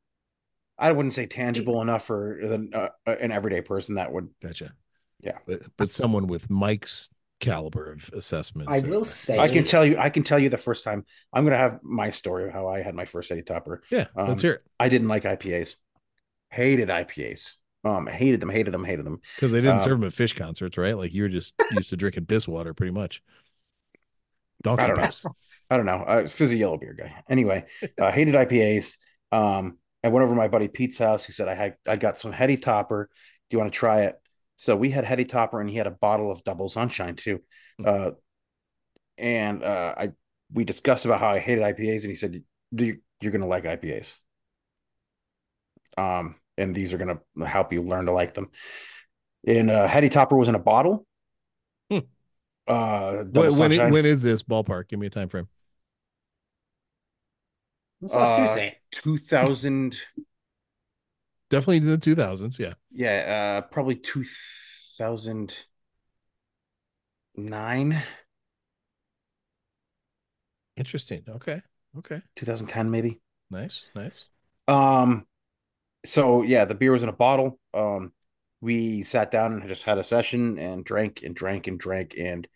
i wouldn't say tangible enough for the, uh, an everyday person that would Gotcha. Yeah. but but someone with Mike's caliber of assessment. I will say i can tell you i can tell you the first time i'm gonna have my story of how i had my first heady topper Yeah, Um, let's hear it i didn't like ipas hated ipas um hated them hated them hated them because they didn't um, serve them at Phish concerts, right? Like you were just used to drinking piss water, pretty much. Donkey I don't know. piss. I don't know. Uh, fizzy yellow beer guy. Anyway, uh, hated IPAs. Um, I went over to my buddy Pete's house. He said, I had, I got some Heady Topper. Do you want to try it? So we had Heady Topper and he had a bottle of double sunshine too. Uh, and, uh, I, we discussed about how I hated IPAs and he said, Do you, you're going to like IPAs. Um, and these are going to help you learn to like them. And, uh, Heady Topper was in a bottle. Hmm. Uh, When when, it, when is this ballpark? Give me a time frame. What's last Uh, Tuesday? 2000 Definitely in the two thousands. Yeah. yeah uh probably 2009 Interesting. Okay. Okay. 2010 maybe Nice. Nice. um so yeah the beer was in a bottle. Um we sat down and just had a session and drank and drank and drank. And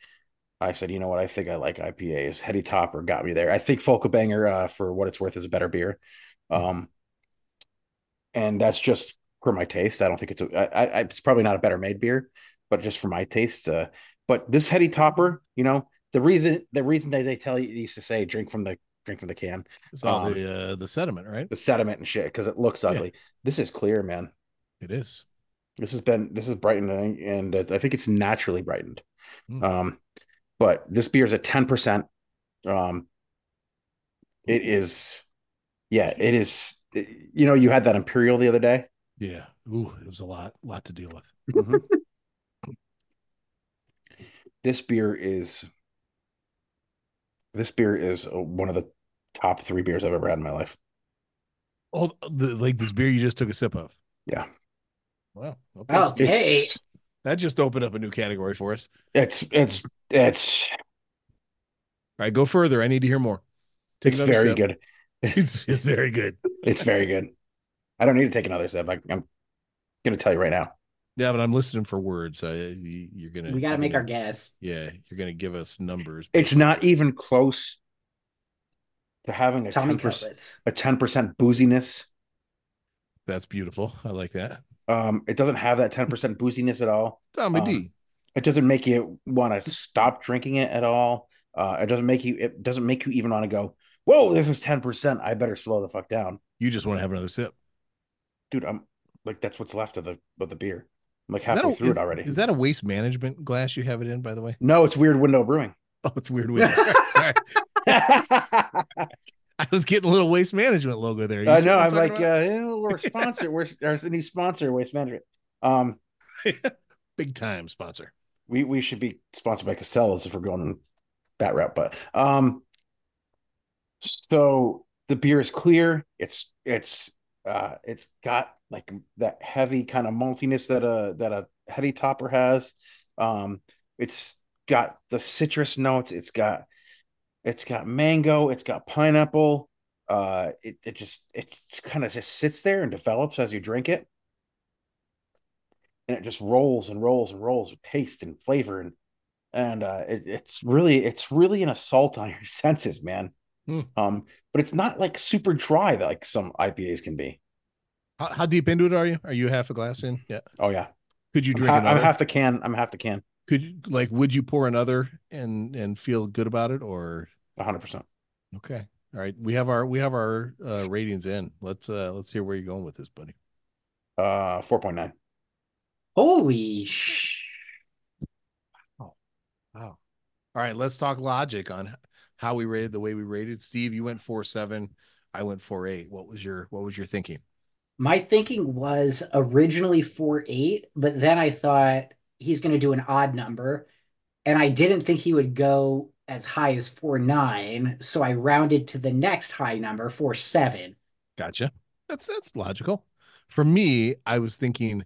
I said you know what? I think I like IPAs Heady Topper got me there. I think Focal Banger uh for what it's worth is a better beer. Um and that's just for my taste. I don't think it's a I, I it's probably not a better made beer but just for my taste uh but this Heady Topper you know the reason the reason they, they tell you used to say drink from the drink from the can It's all Um, the uh, the sediment, right? the sediment and shit because it looks Yeah. ugly this is clear man It is. this has been this is brightened and I think it's naturally brightened. Mm. Um, but this beer is at ten percent. Um, it is, yeah, it is. You know, you had that imperial the other day. Yeah. Ooh, it was a lot, lot to deal with. Mhm. this beer is. This beer is uh, one of the top three beers I've ever had in my life. Oh, the, like this beer you just took a sip of. Yeah, Wow. Okay. Oh, Steve. Hey. it's That just opened up a new category for us. it's it's it's All right, go further. I need to hear more. Take it's very sip. good. It's it's very good. It's very good. I don't need to take another sip. I, I'm gonna tell you right now. Yeah, but I'm listening for words. Uh, you, you're gonna. We got to make our gonna- guess. Yeah, you're gonna give us numbers. It's not even close to having a Tommy ten percent Cutlets. a ten percent booziness. That's beautiful. I like that. Um, it doesn't have that ten percent booziness at all. Tommy Um, D. It doesn't make you want to stop drinking it at all. Uh, it doesn't make you. It doesn't make you even want to go. Whoa, this is ten percent. I better slow the fuck down, You just want to have another sip. dude. I'm like that's what's left of the of the beer. I'm like halfway a, through is, it already. is that a waste management glass you have it in? By the way. no, it's Weird Window Brewing. Oh, it's weird. With Sorry, I was getting a little waste management logo there. You I know. I'm like, uh, know, we're sponsored. we're our new sponsor, Waste Management. Um, big time sponsor. we we should be sponsored by Casellas if we're going that route. But um, so the beer is clear. It's it's uh it's got like that heavy kind of maltiness that a that a heady topper has. Um, it's got the citrus notes. It's got it's got mango. It's got pineapple. Uh, it it just it kind of just sits there and develops as you drink it. And it just rolls and rolls and rolls with taste and flavor and and uh, it, it's really it's really an assault on your senses, man. Hmm. Um, but it's not like super dry like some IPAs can be. How, how deep into it are you? Are you half a glass in? Yeah. Oh yeah, Could you I'm, drink ha- I'm half the can. I'm half the can. Could you like? Would you pour another and and feel good about it or? 100. percent Okay. All right. We have our we have our uh, ratings in. Let's uh let's hear where you're going with this, buddy. Uh, 4.9. Holy sh! Wow. Wow. All right. Let's talk logic on how we rated the way we rated. Steve, you went four seven. I went four eight. What was your what was your thinking? My thinking was originally four eight, but then I thought he's going to do an odd number, and I didn't think he would go as high as four nine, so I rounded to the next high number, four seven. Gotcha. That's that's logical. For me, I was thinking,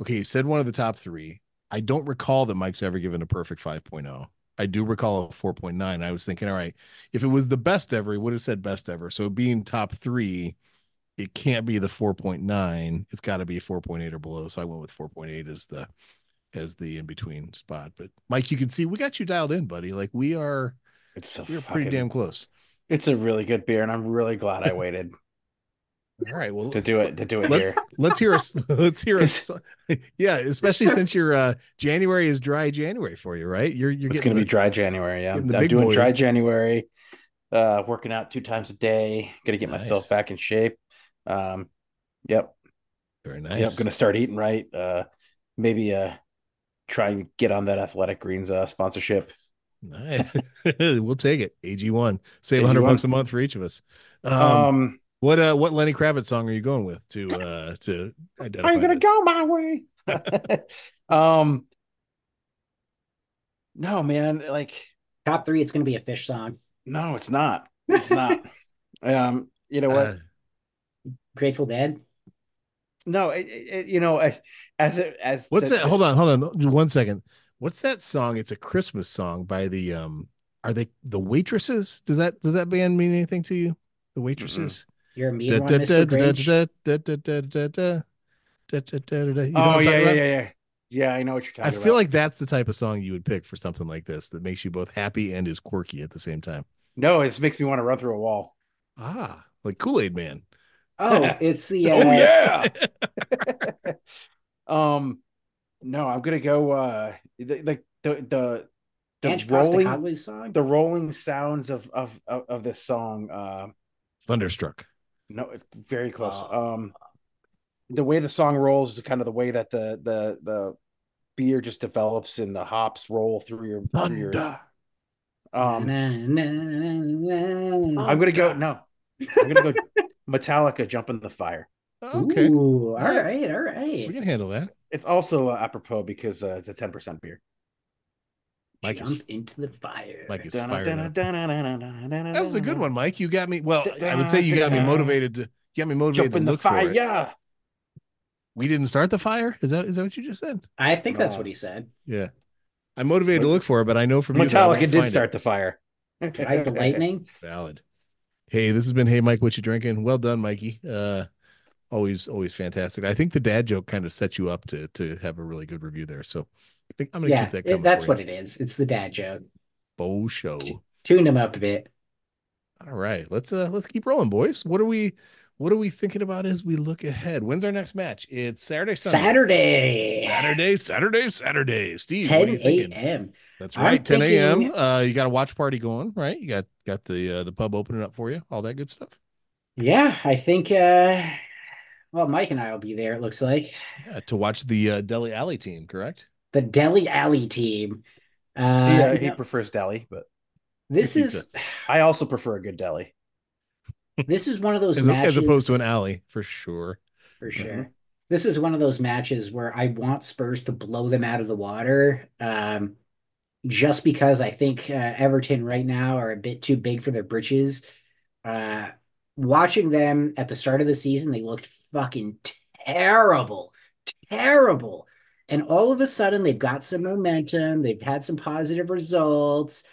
okay, you said one of the top three. I don't recall that Mike's ever given a perfect 5.0. I do recall a 4.9. I was thinking, all right, if it was the best ever, he would have said best ever. So being top three, it can't be the 4.9. It's got to be 4.8 or below. So I went with 4.8 as the as the in between spot. But Mike, you can see we got you dialed in, buddy. Like we are It's so we're fucking, pretty damn close. It's a really good beer, and I'm really glad I waited All right, well to do it. To do it let's here. let's hear us let's hear us yeah especially since your uh january is dry january for you right you're you're It's gonna be dry January. Yeah, I'm, the I'm big doing boys. dry January. Uh, working out two times a day. Gonna get Nice. myself back in shape. Um, yep, very nice. yep. Gonna start eating right. Uh, maybe uh, try and get on that Athletic Greens uh sponsorship. nice. we'll take it ag1 save AG1. 100 bucks a month for each of us um, Um, what uh what lenny kravitz song are you going with to uh to identify are you gonna this? go my way? um, No, man, like Top three, it's going to be a Phish song. no, it's not. It's not. um, you know what? Uh, Grateful Dead. no, it, it, you know, as as it- as what's the- that? Hold on, hold on, one second. What's that song? It's a Christmas song by the um. Are they the waitresses? Does that does that band mean anything to you? The waitresses. You're a mean Da- one, da- Mr. Grinch. Oh I'm yeah, yeah, yeah, yeah. Yeah, I know what you're talking about. I feel like that's the type of song you would pick for something like this that makes you both happy and is quirky at the same time. no, it makes me want to run through a wall. Ah, like Kool Aid Man. Oh, it's the. Uh, Oh yeah. um, no, I'm gonna go. Uh, like the the the, the rolling song. the rolling sounds of of of, of this song. Uh, Thunderstruck. No, it's very close. Oh. Um, the way the song rolls is kind of the way that the the the beer just develops and the hops roll through your through your. Um, Na, na, na, I'm gonna go. No, I'm gonna go. Metallica, jump in the fire. Okay. Ooh, all All right. right, all We can handle that. It's also uh, apropos because uh, it's a ten percent beer. Mike Jump is into the fire. Mike is fired up. That That was a good one, Mike. You got me. Well, I would say you got me motivated to you got me motivated Jump to in the look for it. yeah. We didn't start the fire. Is that is that what you just said? I think that's what he said. Yeah. I'm motivated to look for it, but I know from you that I Metallica won't did start it. the fire. Ride the lightning. Valid. Hey, this has been Hey Mike, what you drinking? Well done, Mikey. Uh always always fantastic. I think the dad joke kind of set you up to to have a really good review there. So I think I'm gonna Yeah, keep that coming. that's what you. it is. It's the dad joke. Bo show. Tune him up a bit. All right, let's uh let's keep rolling, boys. What are we what are we thinking about as we look ahead? When's our next match? It's Saturday, Sunday. Saturday, Saturday, Saturday, Saturday. Steve, what are 10 you thinking? a.m. That's I'm right, 10 a.m. Uh, you got a watch party going, right? You got got the uh, the pub opening up for you, all that good stuff. Yeah, I think. uh Well, Mike and I will be there. It looks like Yeah, to watch the uh, Dele Alli team, correct? The Dele Alli team. He, Uh, you he know, prefers deli, but this is does. I also prefer a good deli. this is one of those As, matches as opposed to an alley, for sure. for sure. Mhm. This is one of those matches where I want Spurs to blow them out of the water. Um, just because I think uh, Everton right now are a bit too big for their britches. Uh, watching them at the start of the season, they looked fucking terrible, terrible. And all of a sudden, they've got some momentum. They've had some positive results.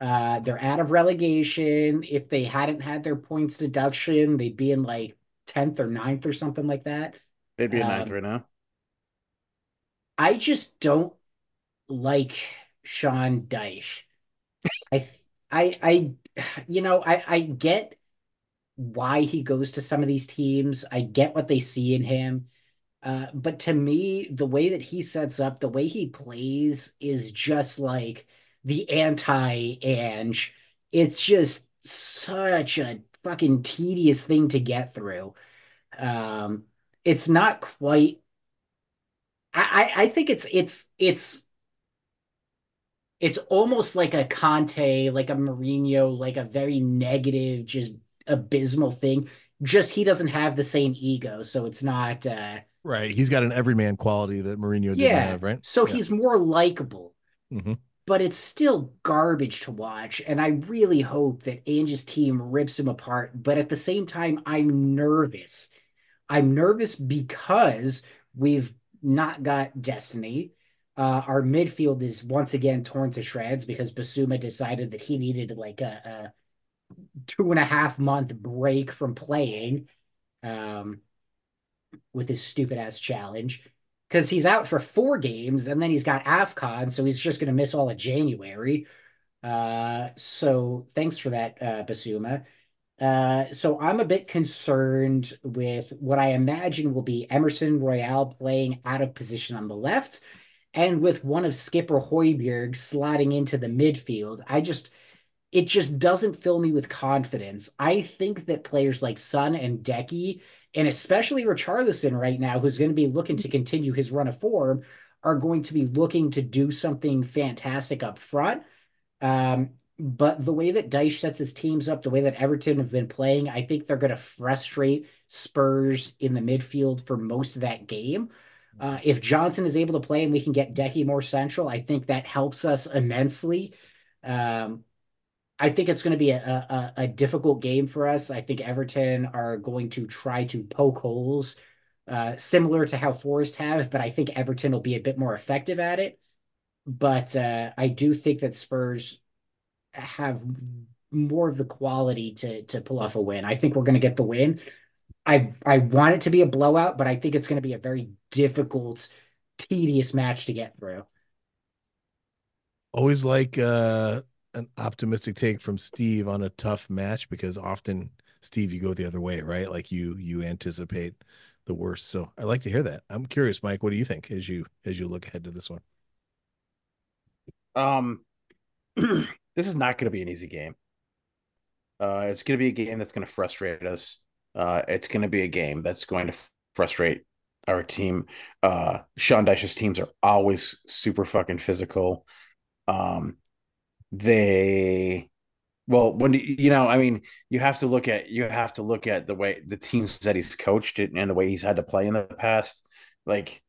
Uh, they're out of relegation. If they hadn't had their points deduction, they'd be in like 10th or 9th or something like that. They'd be a ninth Um, right now. I just don't like Sean Dyche. I, I, I, you know, I, I get why he goes to some of these teams. I get what they see in him. Uh, but to me, the way that he sets up, the way he plays is just like the anti Ange. It's just such a fucking tedious thing to get through. Um, it's not quite I, I I think it's it's it's it's almost like a Conte, like a Mourinho, like a very negative, just abysmal thing. Just he doesn't have the same ego, so it's not uh Right. He's got an everyman quality that Mourinho didn't yeah. have, right? So Yeah. he's more likable. Mhm. But it's still garbage to watch, and I really hope that Ange's team rips him apart. But at the same time, I'm nervous. I'm nervous because we've not got Destiny. Uh, our midfield is once again torn to shreds because Bissouma decided that he needed like a, a two and a half month break from playing um, with his stupid ass challenge because he's out for four games and then he's got AFCON, so he's just going to miss all of January. Uh, so thanks for that, uh, Bissouma. Uh, so I'm a bit concerned with what I imagine will be Emerson Royal playing out of position on the left, and with one of Skipper Højbjerg sliding into the midfield. I just it just doesn't fill me with confidence. I think that players like Son and Decky, and especially Richarlison right now, who's going to be looking to continue his run of form, are going to be looking to do something fantastic up front. Um, but the way that Dyche sets his teams up, the way that Everton have been playing, I think they're going to frustrate Spurs in the midfield for most of that game. Uh, if Johnson is able to play and we can get Decky more central, I think that helps us immensely. Um, I think it's going to be a, a, a difficult game for us. I think Everton are going to try to poke holes, uh, similar to how Forest have, but I think Everton will be a bit more effective at it. But uh, I do think that Spurs have more of the quality to to pull off a win. I think we're going to get the win. I I want it to be a blowout, but I think it's going to be a very difficult, tedious match to get through. Always like uh an optimistic take from Steve on a tough match because often Steve you go the other way, right? Like you you anticipate the worst. So I like to hear that. I'm curious, Mike, what do you think as you as you look ahead to this one? Um this is not going to be an easy game. Uh, it's going to be a game that's going to frustrate us. Uh, it's going to be a game that's going to frustrate our team. Uh, Sean Dyche's teams are always super fucking physical. Um, they, well, when you know, I mean, you have to look at you have to look at the way the teams that he's coached it and the way he's had to play in the past. Like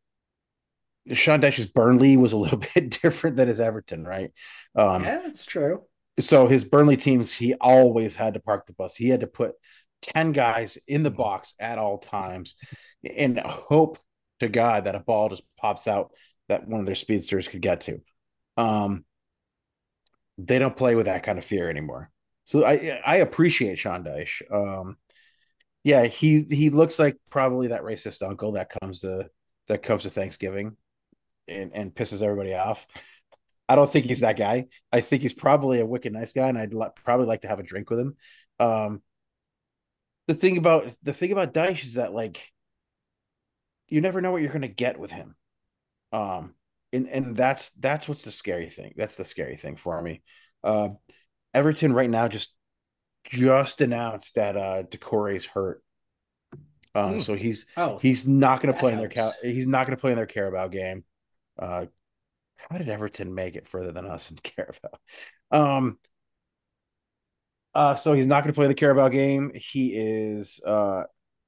Sean Dyche's Burnley was a little bit different than his Everton, right? Um, yeah, that's true. So his Burnley teams, he always had to park the bus. He had to put 10 guys in the box at all times and hope to God that a ball just pops out that one of their speedsters could get to. Um, they don't play with that kind of fear anymore. So I I appreciate Sean Dyche. Um, yeah, he he looks like probably that racist uncle that comes to that comes to Thanksgiving and, and pisses everybody off. I don't think he's that guy. I think he's probably a wicked nice guy, and I'd probably like to have a drink with him. Um, the thing about the thing about Dyche is that like you never know what you're going to get with him. Um, and and that's that's what's the scary thing. That's the scary thing for me. Uh, Everton right now just just announced that uh Doucouré's hurt. Um, mm. so he's oh, he's not going to play in their he's not going to play in their Carabao game. Uh, how did Everton make it further than us in Carabao? Um, uh, so he's not going to play the Carabao game. He is uh,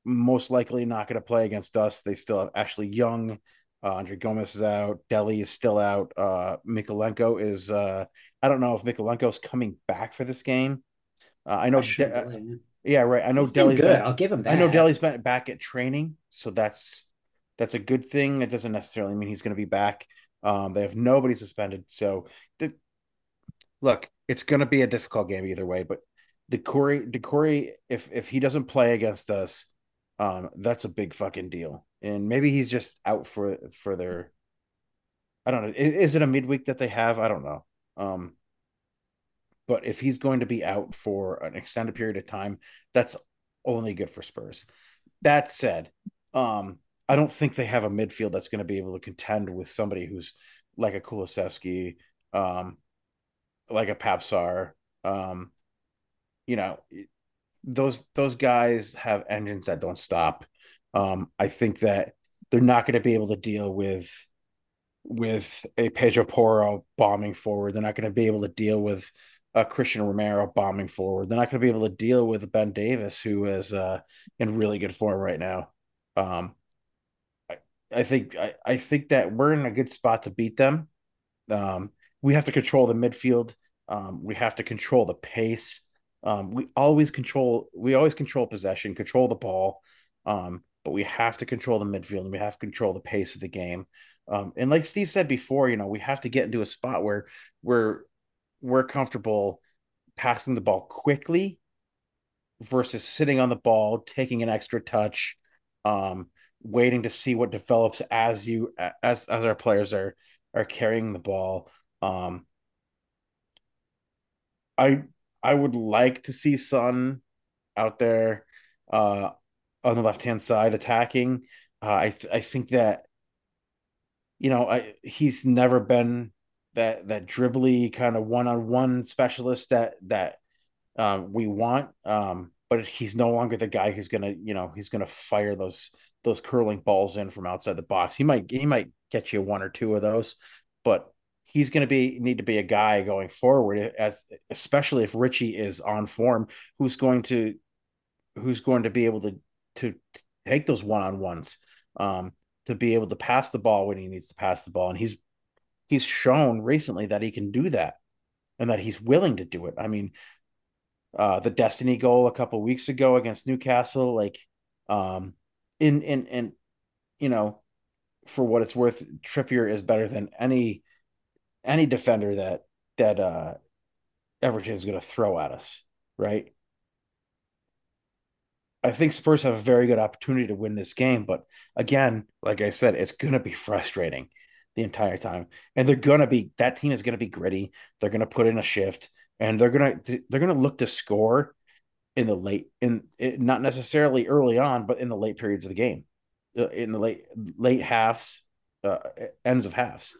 most likely not going to play against us. They still have Ashley Young. Uh, André Gomes is out. Dele is still out. Uh, Mykolenko is. Uh, I don't know if Mykolenko is coming back for this game. Uh, I know. De- yeah, right. I know Dele's good. Been, I'll give him that. I know Dele's been back at training, so that's that's a good thing. It doesn't necessarily mean he's going to be back. Um, they have nobody suspended, so the, look, it's going to be a difficult game either way. But Doucouré, Doucouré, if if he doesn't play against us, um, that's a big fucking deal. And maybe he's just out for for their. I don't know. Is, it a midweek that they have? I don't know. Um, but if he's going to be out for an extended period of time, that's only good for Spurs. That said, um, I don't think they have a midfield that's going to be able to contend with somebody who's like a Kulusevski, um, like a Pape Sarr, um, you know, those those guys have engines that don't stop. Um, I think that they're not going to be able to deal with with a Pedro Porro bombing forward. They're not going to be able to deal with a Cristian Romero bombing forward. They're not going to be able to deal with Ben Davies, who is uh, in really good form right now. Um, I, I think I, I think that we're in a good spot to beat them. Um, we have to control the midfield. Um, we have to control the pace. Um, we always control we always control possession, control the ball, um, but we have to control the midfield and we have to control the pace of the game. Um, and like Steve said before, you know, we have to get into a spot where we're we're comfortable passing the ball quickly versus sitting on the ball, taking an extra touch, um, waiting to see what develops as you as as our players are are carrying the ball. Um, I I would like to see Son out there uh, on the left hand side attacking. Uh, I th- I think that you know I he's never been that that dribbly kind of one on one specialist that that um, we want. Um, but he's no longer the guy who's gonna you know he's gonna fire those those curling balls in from outside the box. He might he might get you one or two of those, but he's going to be need to be a guy going forward as especially if Richie is on form who's going to who's going to be able to to take those one-on-ones um to be able to pass the ball when he needs to pass the ball, and he's he's shown recently that he can do that, and that he's willing to do it. I mean, uh, the Destiny goal a couple weeks ago against Newcastle, like, um, in in in, you know, for what it's worth, Trippier is better than any any defender that that uh is going to throw at us, right? I think Spurs have a very good opportunity to win this game, but again, like I said, it's going to be frustrating the entire time, and they're going to be that team is going to be gritty. They're going to put in a shift, and they're going to they're going to look to score in the late in not necessarily early on, but in the late periods of the game, uh, in the late late halves, uh, ends of halves.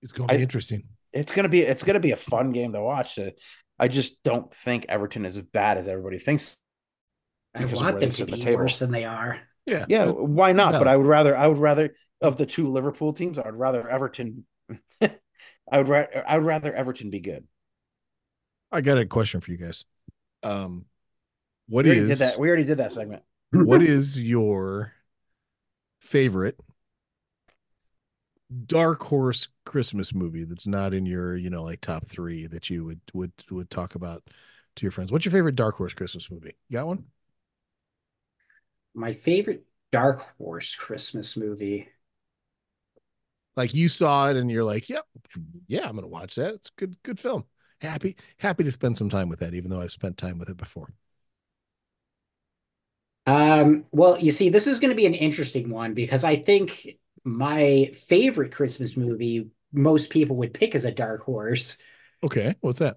It's going to be I- interesting. It's gonna be it's gonna be a fun game to watch. I just don't think Everton is as bad as everybody thinks. I want them to be the worse than they are. Yeah. Yeah, Uh, why not? no. But I would rather I would rather of the two Liverpool teams, I would rather Everton. I would rather I would rather Everton be good. I got a question for you guys. Um, what we is did that? We already did that segment. what is your favorite dark horse Christmas movie that's not in your, you know, like top three that you would would would talk about to your friends? What's your favorite dark horse Christmas movie? You got one? My favorite Dark Horse Christmas movie. Like you saw it and you're like, yep, yeah, I'm gonna watch that. It's a good, good film. Happy, happy to spend some time with that, even though I've spent time with it before. Um, well, you see, this is going to be an interesting one because I think my favorite Christmas movie most people would pick as a dark horse, Okay, what's that?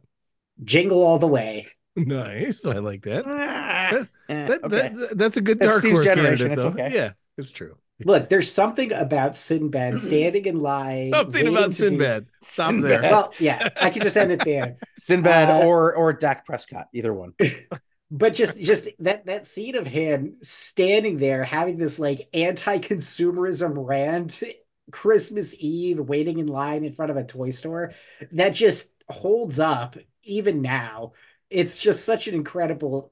Jingle All the Way. Nice. I like that. Eh, That, okay. that that's a good That's dark Steve's horse generation, candidate, it's though. okay. Yeah, it's true. Look, there's something about Sinbad standing in line. Something about to do- Sinbad. Stop Sinbad. there. Well, yeah, I could just end it there. Sinbad Uh, or or Dak Prescott, either one. But just just that that scene of him standing there having this like anti-consumerism rant Christmas Eve waiting in line in front of a toy store that just holds up even now. It's just such an incredible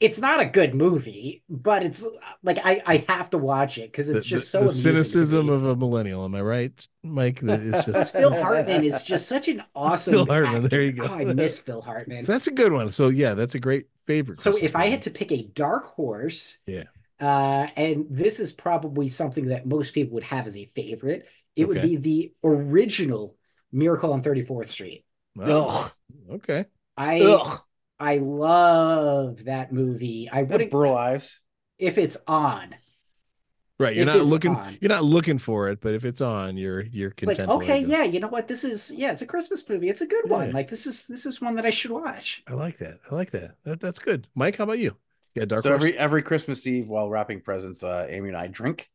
it's not a good movie, but it's like I I have to watch it because it's The- just so the cynicism of a millennial. Am I right, Mike? It's just Phil Hartman is just such an awesome Phil Hartman, actor. there you go. Oh, I miss Phil Hartman. so that's a good one. So yeah, that's a great favorite. So Christmas if I had to pick a dark horse, Yeah. uh, and this is probably something that most people would have as a favorite, it would be the original Miracle on 34th Street. Oh, okay. I Ugh. I love that movie. I wouldn't Burl Ives. if it's on. Right. You're If not looking on. you're not looking for it, but if it's on, you're you're It's like, content. okay, yeah, you know what? This is yeah, it's a Christmas movie. It's a good one. Like this is this is one that I should watch. I like that. I like that. that that's good. Mike, how about you? Yeah, dark so horse. every every Christmas Eve while wrapping presents, uh, Amy and I drink.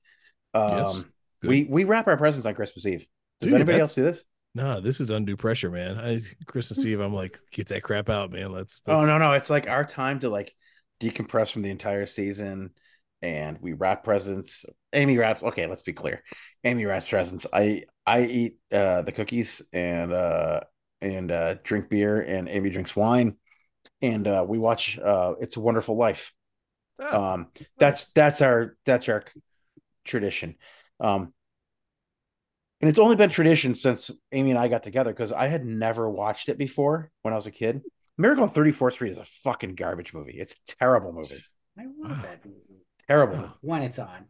Um, Yes. Good. we we wrap our presents on Christmas Eve. Does Dude, anybody else do this? No, this is undue pressure, man. I Christmas Eve, I'm like, get that crap out, man. Let's. Oh let's- no, no, it's like our time to like decompress from the entire season, and we wrap presents. Amy wraps. Okay, let's be clear. Amy wraps presents. I I eat uh, the cookies and uh, and uh, drink beer, and Amy drinks wine, and uh, we watch uh, It's a Wonderful Life. Oh, Um, that's that's our that's our tradition. Um, and it's only been tradition since Amy and I got together because I had never watched it before when I was a kid. Miracle on 34th Street is a fucking garbage movie. It's a terrible movie. I love that movie. Terrible. When it's on.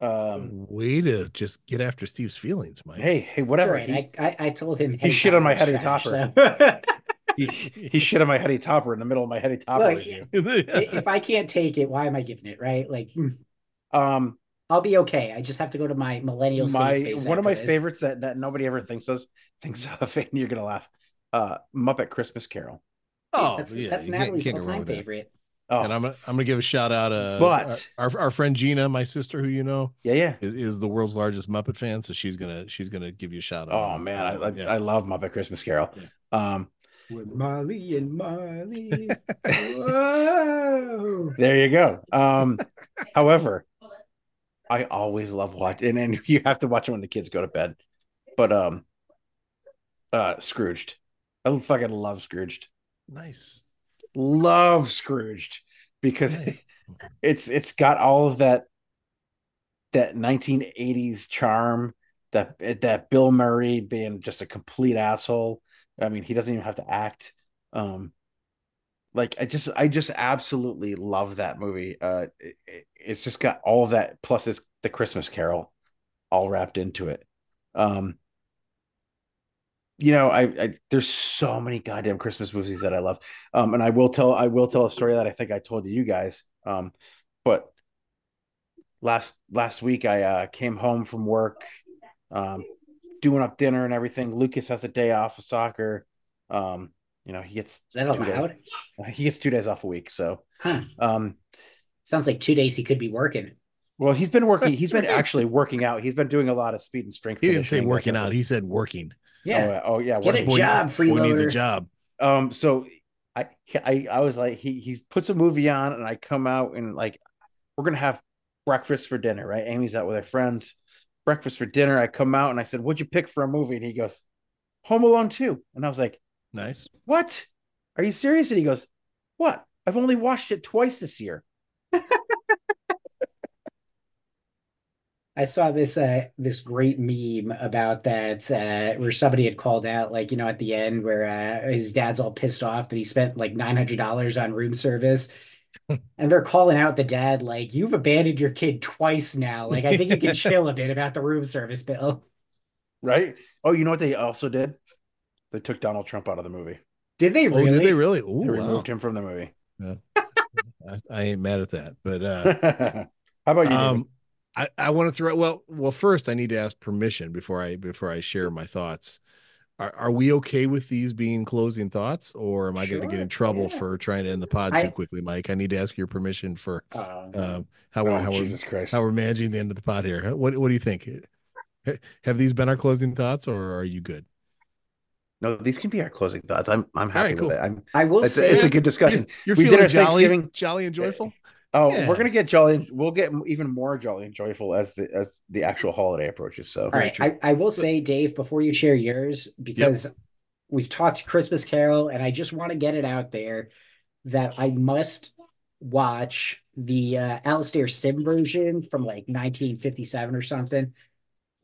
Um, way to just get after Steve's feelings, Mike. hey, hey, whatever. That's all right. I, I I told him He shit on my Topper heady was trash, topper. so- He, he, he shit on my heady topper in the middle of my heady topper Look, if I can't take it, why am I giving it? Right? Like, hmm, Um, I'll be okay. I just have to go to my millennial my space one of my this. favorites that that nobody ever thinks of thinks of, and you're gonna laugh. Uh, Muppet Christmas Carol. oh, that's yeah, that's can't- you Natalie's can't go wrong all-time favorite. Oh, And I'm gonna I'm gonna give a shout out. Uh, But- our, our our friend Gina, my sister, who you know, yeah, yeah. is, is the world's largest Muppet fan, so she's gonna she's gonna give you a shout out. Oh man, I, I, yeah. I love Muppet Christmas Carol. Um, With Molly and Marley. Whoa. there you go. Um, however, I always love watching, and then you have to watch it when the kids go to bed. But um, uh, Scrooged, I fucking love Scrooged. nice. Love Scrooged because Nice. it's it's got all of that that 1980s charm that that Bill Murray being just a complete asshole. I mean, he doesn't even have to act. Um, like I just I just absolutely love that movie. Uh, it, it's just got all of that plus it's the Christmas Carol all wrapped into it. Um, you know, I, I there's so many goddamn Christmas movies that I love. Um, and I will tell I will tell a story that I think I told to you guys. Um, but last last week I uh, came home from work, um, doing up dinner and everything. Lucas has a day off of soccer. Um, you know, he gets two days. He gets two days off a week. So, Huh. um, Sounds like two days he could be working. well, he's been working. He's That's been actually working out. He's been doing a lot of speed and strength. He didn't say working out. He said working. Yeah. Oh, oh yeah. Get working. a job, Boy needs a job. um so I, I i was like he he puts a movie on and i come out and like we're gonna have breakfast for dinner right amy's out with her friends breakfast for dinner i come out and i said what'd you pick for a movie and he goes home alone 2 and i was like Nice. what are you serious and he goes what i've only watched it twice this year I saw this uh this great meme about that uh where somebody had called out like you know at the end where uh his dad's all pissed off that he spent like nine hundred dollars on room service. And they're calling out the dad like you've abandoned your kid twice now. Like I think you can chill a bit about the room service bill. Right? Oh you know what they also did? They took donald trump out of the movie. Did they Oh, really did they really? Ooh, they wow. removed him from the movie I, I ain't mad at that. But uh how about you um I, I want to throw well well first I need to ask permission before I before I share my thoughts. Are are we okay with these being closing thoughts or am I going to get in trouble yeah. for trying to end the pod I- too quickly, Mike? I need to ask your permission for Um, um how we're oh, how we're jesus christ how we're managing the end of the pod here. What what do you think? Have these been our closing thoughts or are you good? No, these can be our closing thoughts. I'm I'm happy right, cool. with it. I'm I will it's, say a, it's a good discussion. You're We did feeling our jolly, Thanksgiving- jolly and joyful? Oh, Yeah. we're gonna get jolly. We'll get even more jolly and joyful as the as the actual holiday approaches. So All right. I, I will say, Dave, before you share yours, because we've talked Christmas Carol, and I just want to get it out there that I must watch the uh, Alastair Sim version from like 1957 or something.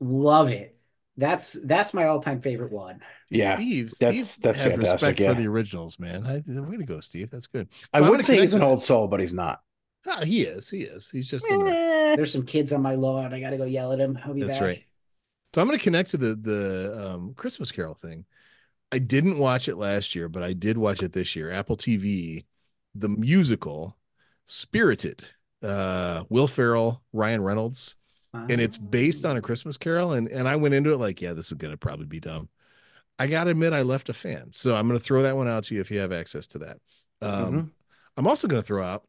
Love it. That's that's my all-time favorite one. yeah, Steve, that's- Steve that's had fantastic, respect yeah. for the originals, man. I, way to go, Steve. That's good. I So I'm would gonna say he's an old soul, but he's not. Ah, he is. He is. He's just in there. There's some kids on my lawn. I gotta go yell at him. I'll be That's back. right. So I'm going to connect to the the um, Christmas Carol thing. I didn't watch it last year, but I did watch it this year. Apple TV, the musical, Spirited, uh, Will Ferrell, Ryan Reynolds, and it's based on a Christmas Carol. And and I went into it like, yeah, this is going to probably be dumb. I got to admit, I left a fan, so I'm going to throw that one out to you if you have access to that. Um, Mhm. I'm also going to throw out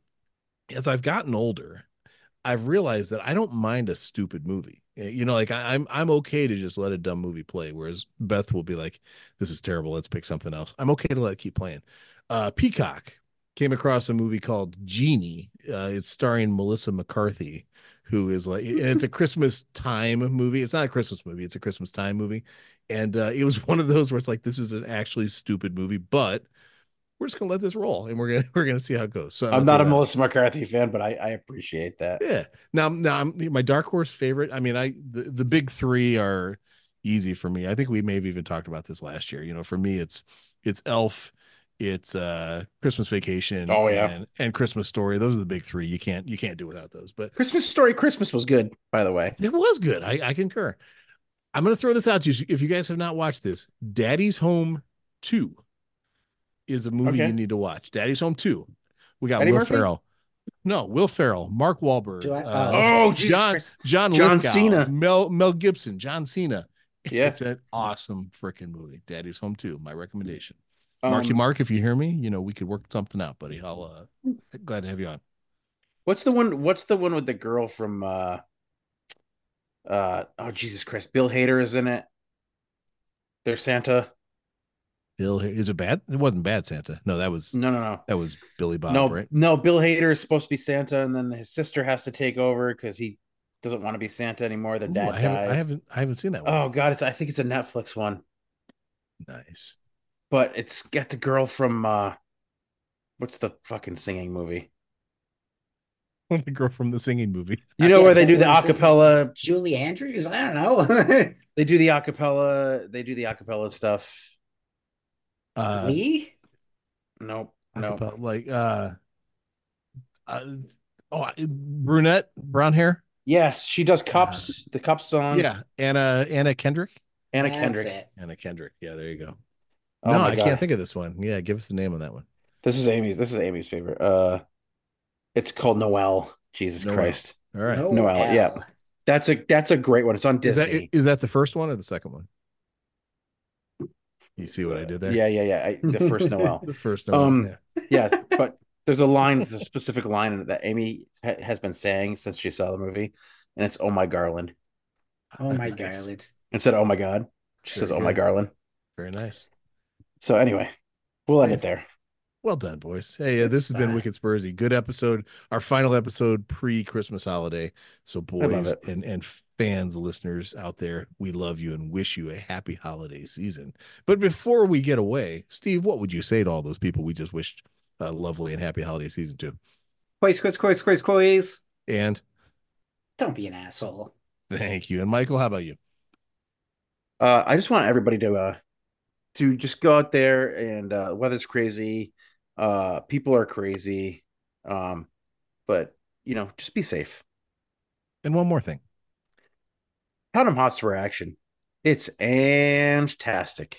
as I've gotten older, I've realized that I don't mind a stupid movie. Eh, You know, like I, I'm I'm okay to just let a dumb movie play. Whereas Beth will be like, "This is terrible. Let's pick something else." I'm okay to let it keep playing. Uh, Peacock came across a movie called Genie. Uh, it's starring Melissa McCarthy, who is like, and it's a Christmas time movie. It's not a Christmas movie. It's a Christmas time movie, and uh, it was one of those where it's like, this is an actually stupid movie, but we're just gonna let this roll, and we're gonna we're gonna see how it goes. So I'm gonna not a that. Melissa McCarthy fan, but I, I appreciate that. Yeah. Now, now I'm, my dark horse favorite. I mean, I the, the big three are easy for me. I think we may have even talked about this last year. You know, for me, it's it's Elf, it's uh Christmas Vacation, Oh, yeah. and, and Christmas Story. Those are the big three. You can't you can't do without those. But Christmas Story Christmas was good, by the way. it was good. I, I concur. I'm gonna throw this out to you. If you guys have not watched this, Daddy's Home Two is a movie Okay. you need to watch. Daddy's Home Two. We got Eddie Will Murphy? Ferrell. No, Will Ferrell, Mark Wahlberg, I- uh, oh, Oh, Jesus John Christ. John John Lithgow, Cena. Mel Mel Gibson, John Cena. Yeah. It's an awesome freaking movie. Daddy's Home Two. My recommendation. Marky Um, Mark, if you hear me, you know we could work something out, buddy. I'll uh glad to have you on. What's the one? What's the one with the girl from? uh uh Oh Jesus Christ! Bill Hader is in it. There's Santa. Bill, is it bad? It wasn't bad, Santa. No, that was No, no, no. that was Billy Bob, no, right? no. Bill Hader is supposed to be Santa, and then his sister has to take over because he doesn't want to be Santa anymore. Their Ooh, dad I haven't, dies. I haven't, I haven't seen that one. Oh God, it's I think it's a Netflix one, nice. But it's got the girl from uh what's the fucking singing movie? the girl from the singing movie. You know where they do the acapella. Julie Andrews? I don't know. They do the acapella. They do the acapella stuff. Uh, Lee? Nope. No. acapella, like uh, uh oh brunette brown hair Yes, she does cups. the cup song. yeah anna anna kendrick Anna That's Kendrick. it. anna kendrick yeah there you go Oh no i God. can't think of this one yeah give us the name of that one This is Amy's. This is Amy's favorite. Uh, it's called Noelle. Jesus Noelle. Christ. all right Noelle. Noelle, yeah. That's a that's a great one. It's on is Disney. that is that the first one or the second one you see what i did there Yeah, yeah, yeah. I, the first Noelle. the first one Um, yeah. yeah, but there's a line, there's a specific line that Amy ha- has been saying since she saw the movie, and it's "Oh my Garland" Oh my Nice. god. instead of "Oh my God." She Very says "Oh my. Garland." very nice So anyway, we'll end it there. Well done, boys. Hey, uh, this has been stuff. Wicked Spursy. Good episode. Our final episode pre Christmas holiday. So, boys and, and fans, listeners out there, we love you and wish you a happy holiday season. But before we get away, Steve, what would you say to all those people we just wished a lovely and happy holiday season to? Quiz, quiz, quiz, quiz, quiz. And Don't be an asshole. thank you. And Michael, how about you? Uh, I just want everybody to uh to just go out there and uh, weather's crazy, uh, people are crazy, um, but you know, just be safe. And one more thing. Tottenham Hotspur action. It's fantastic.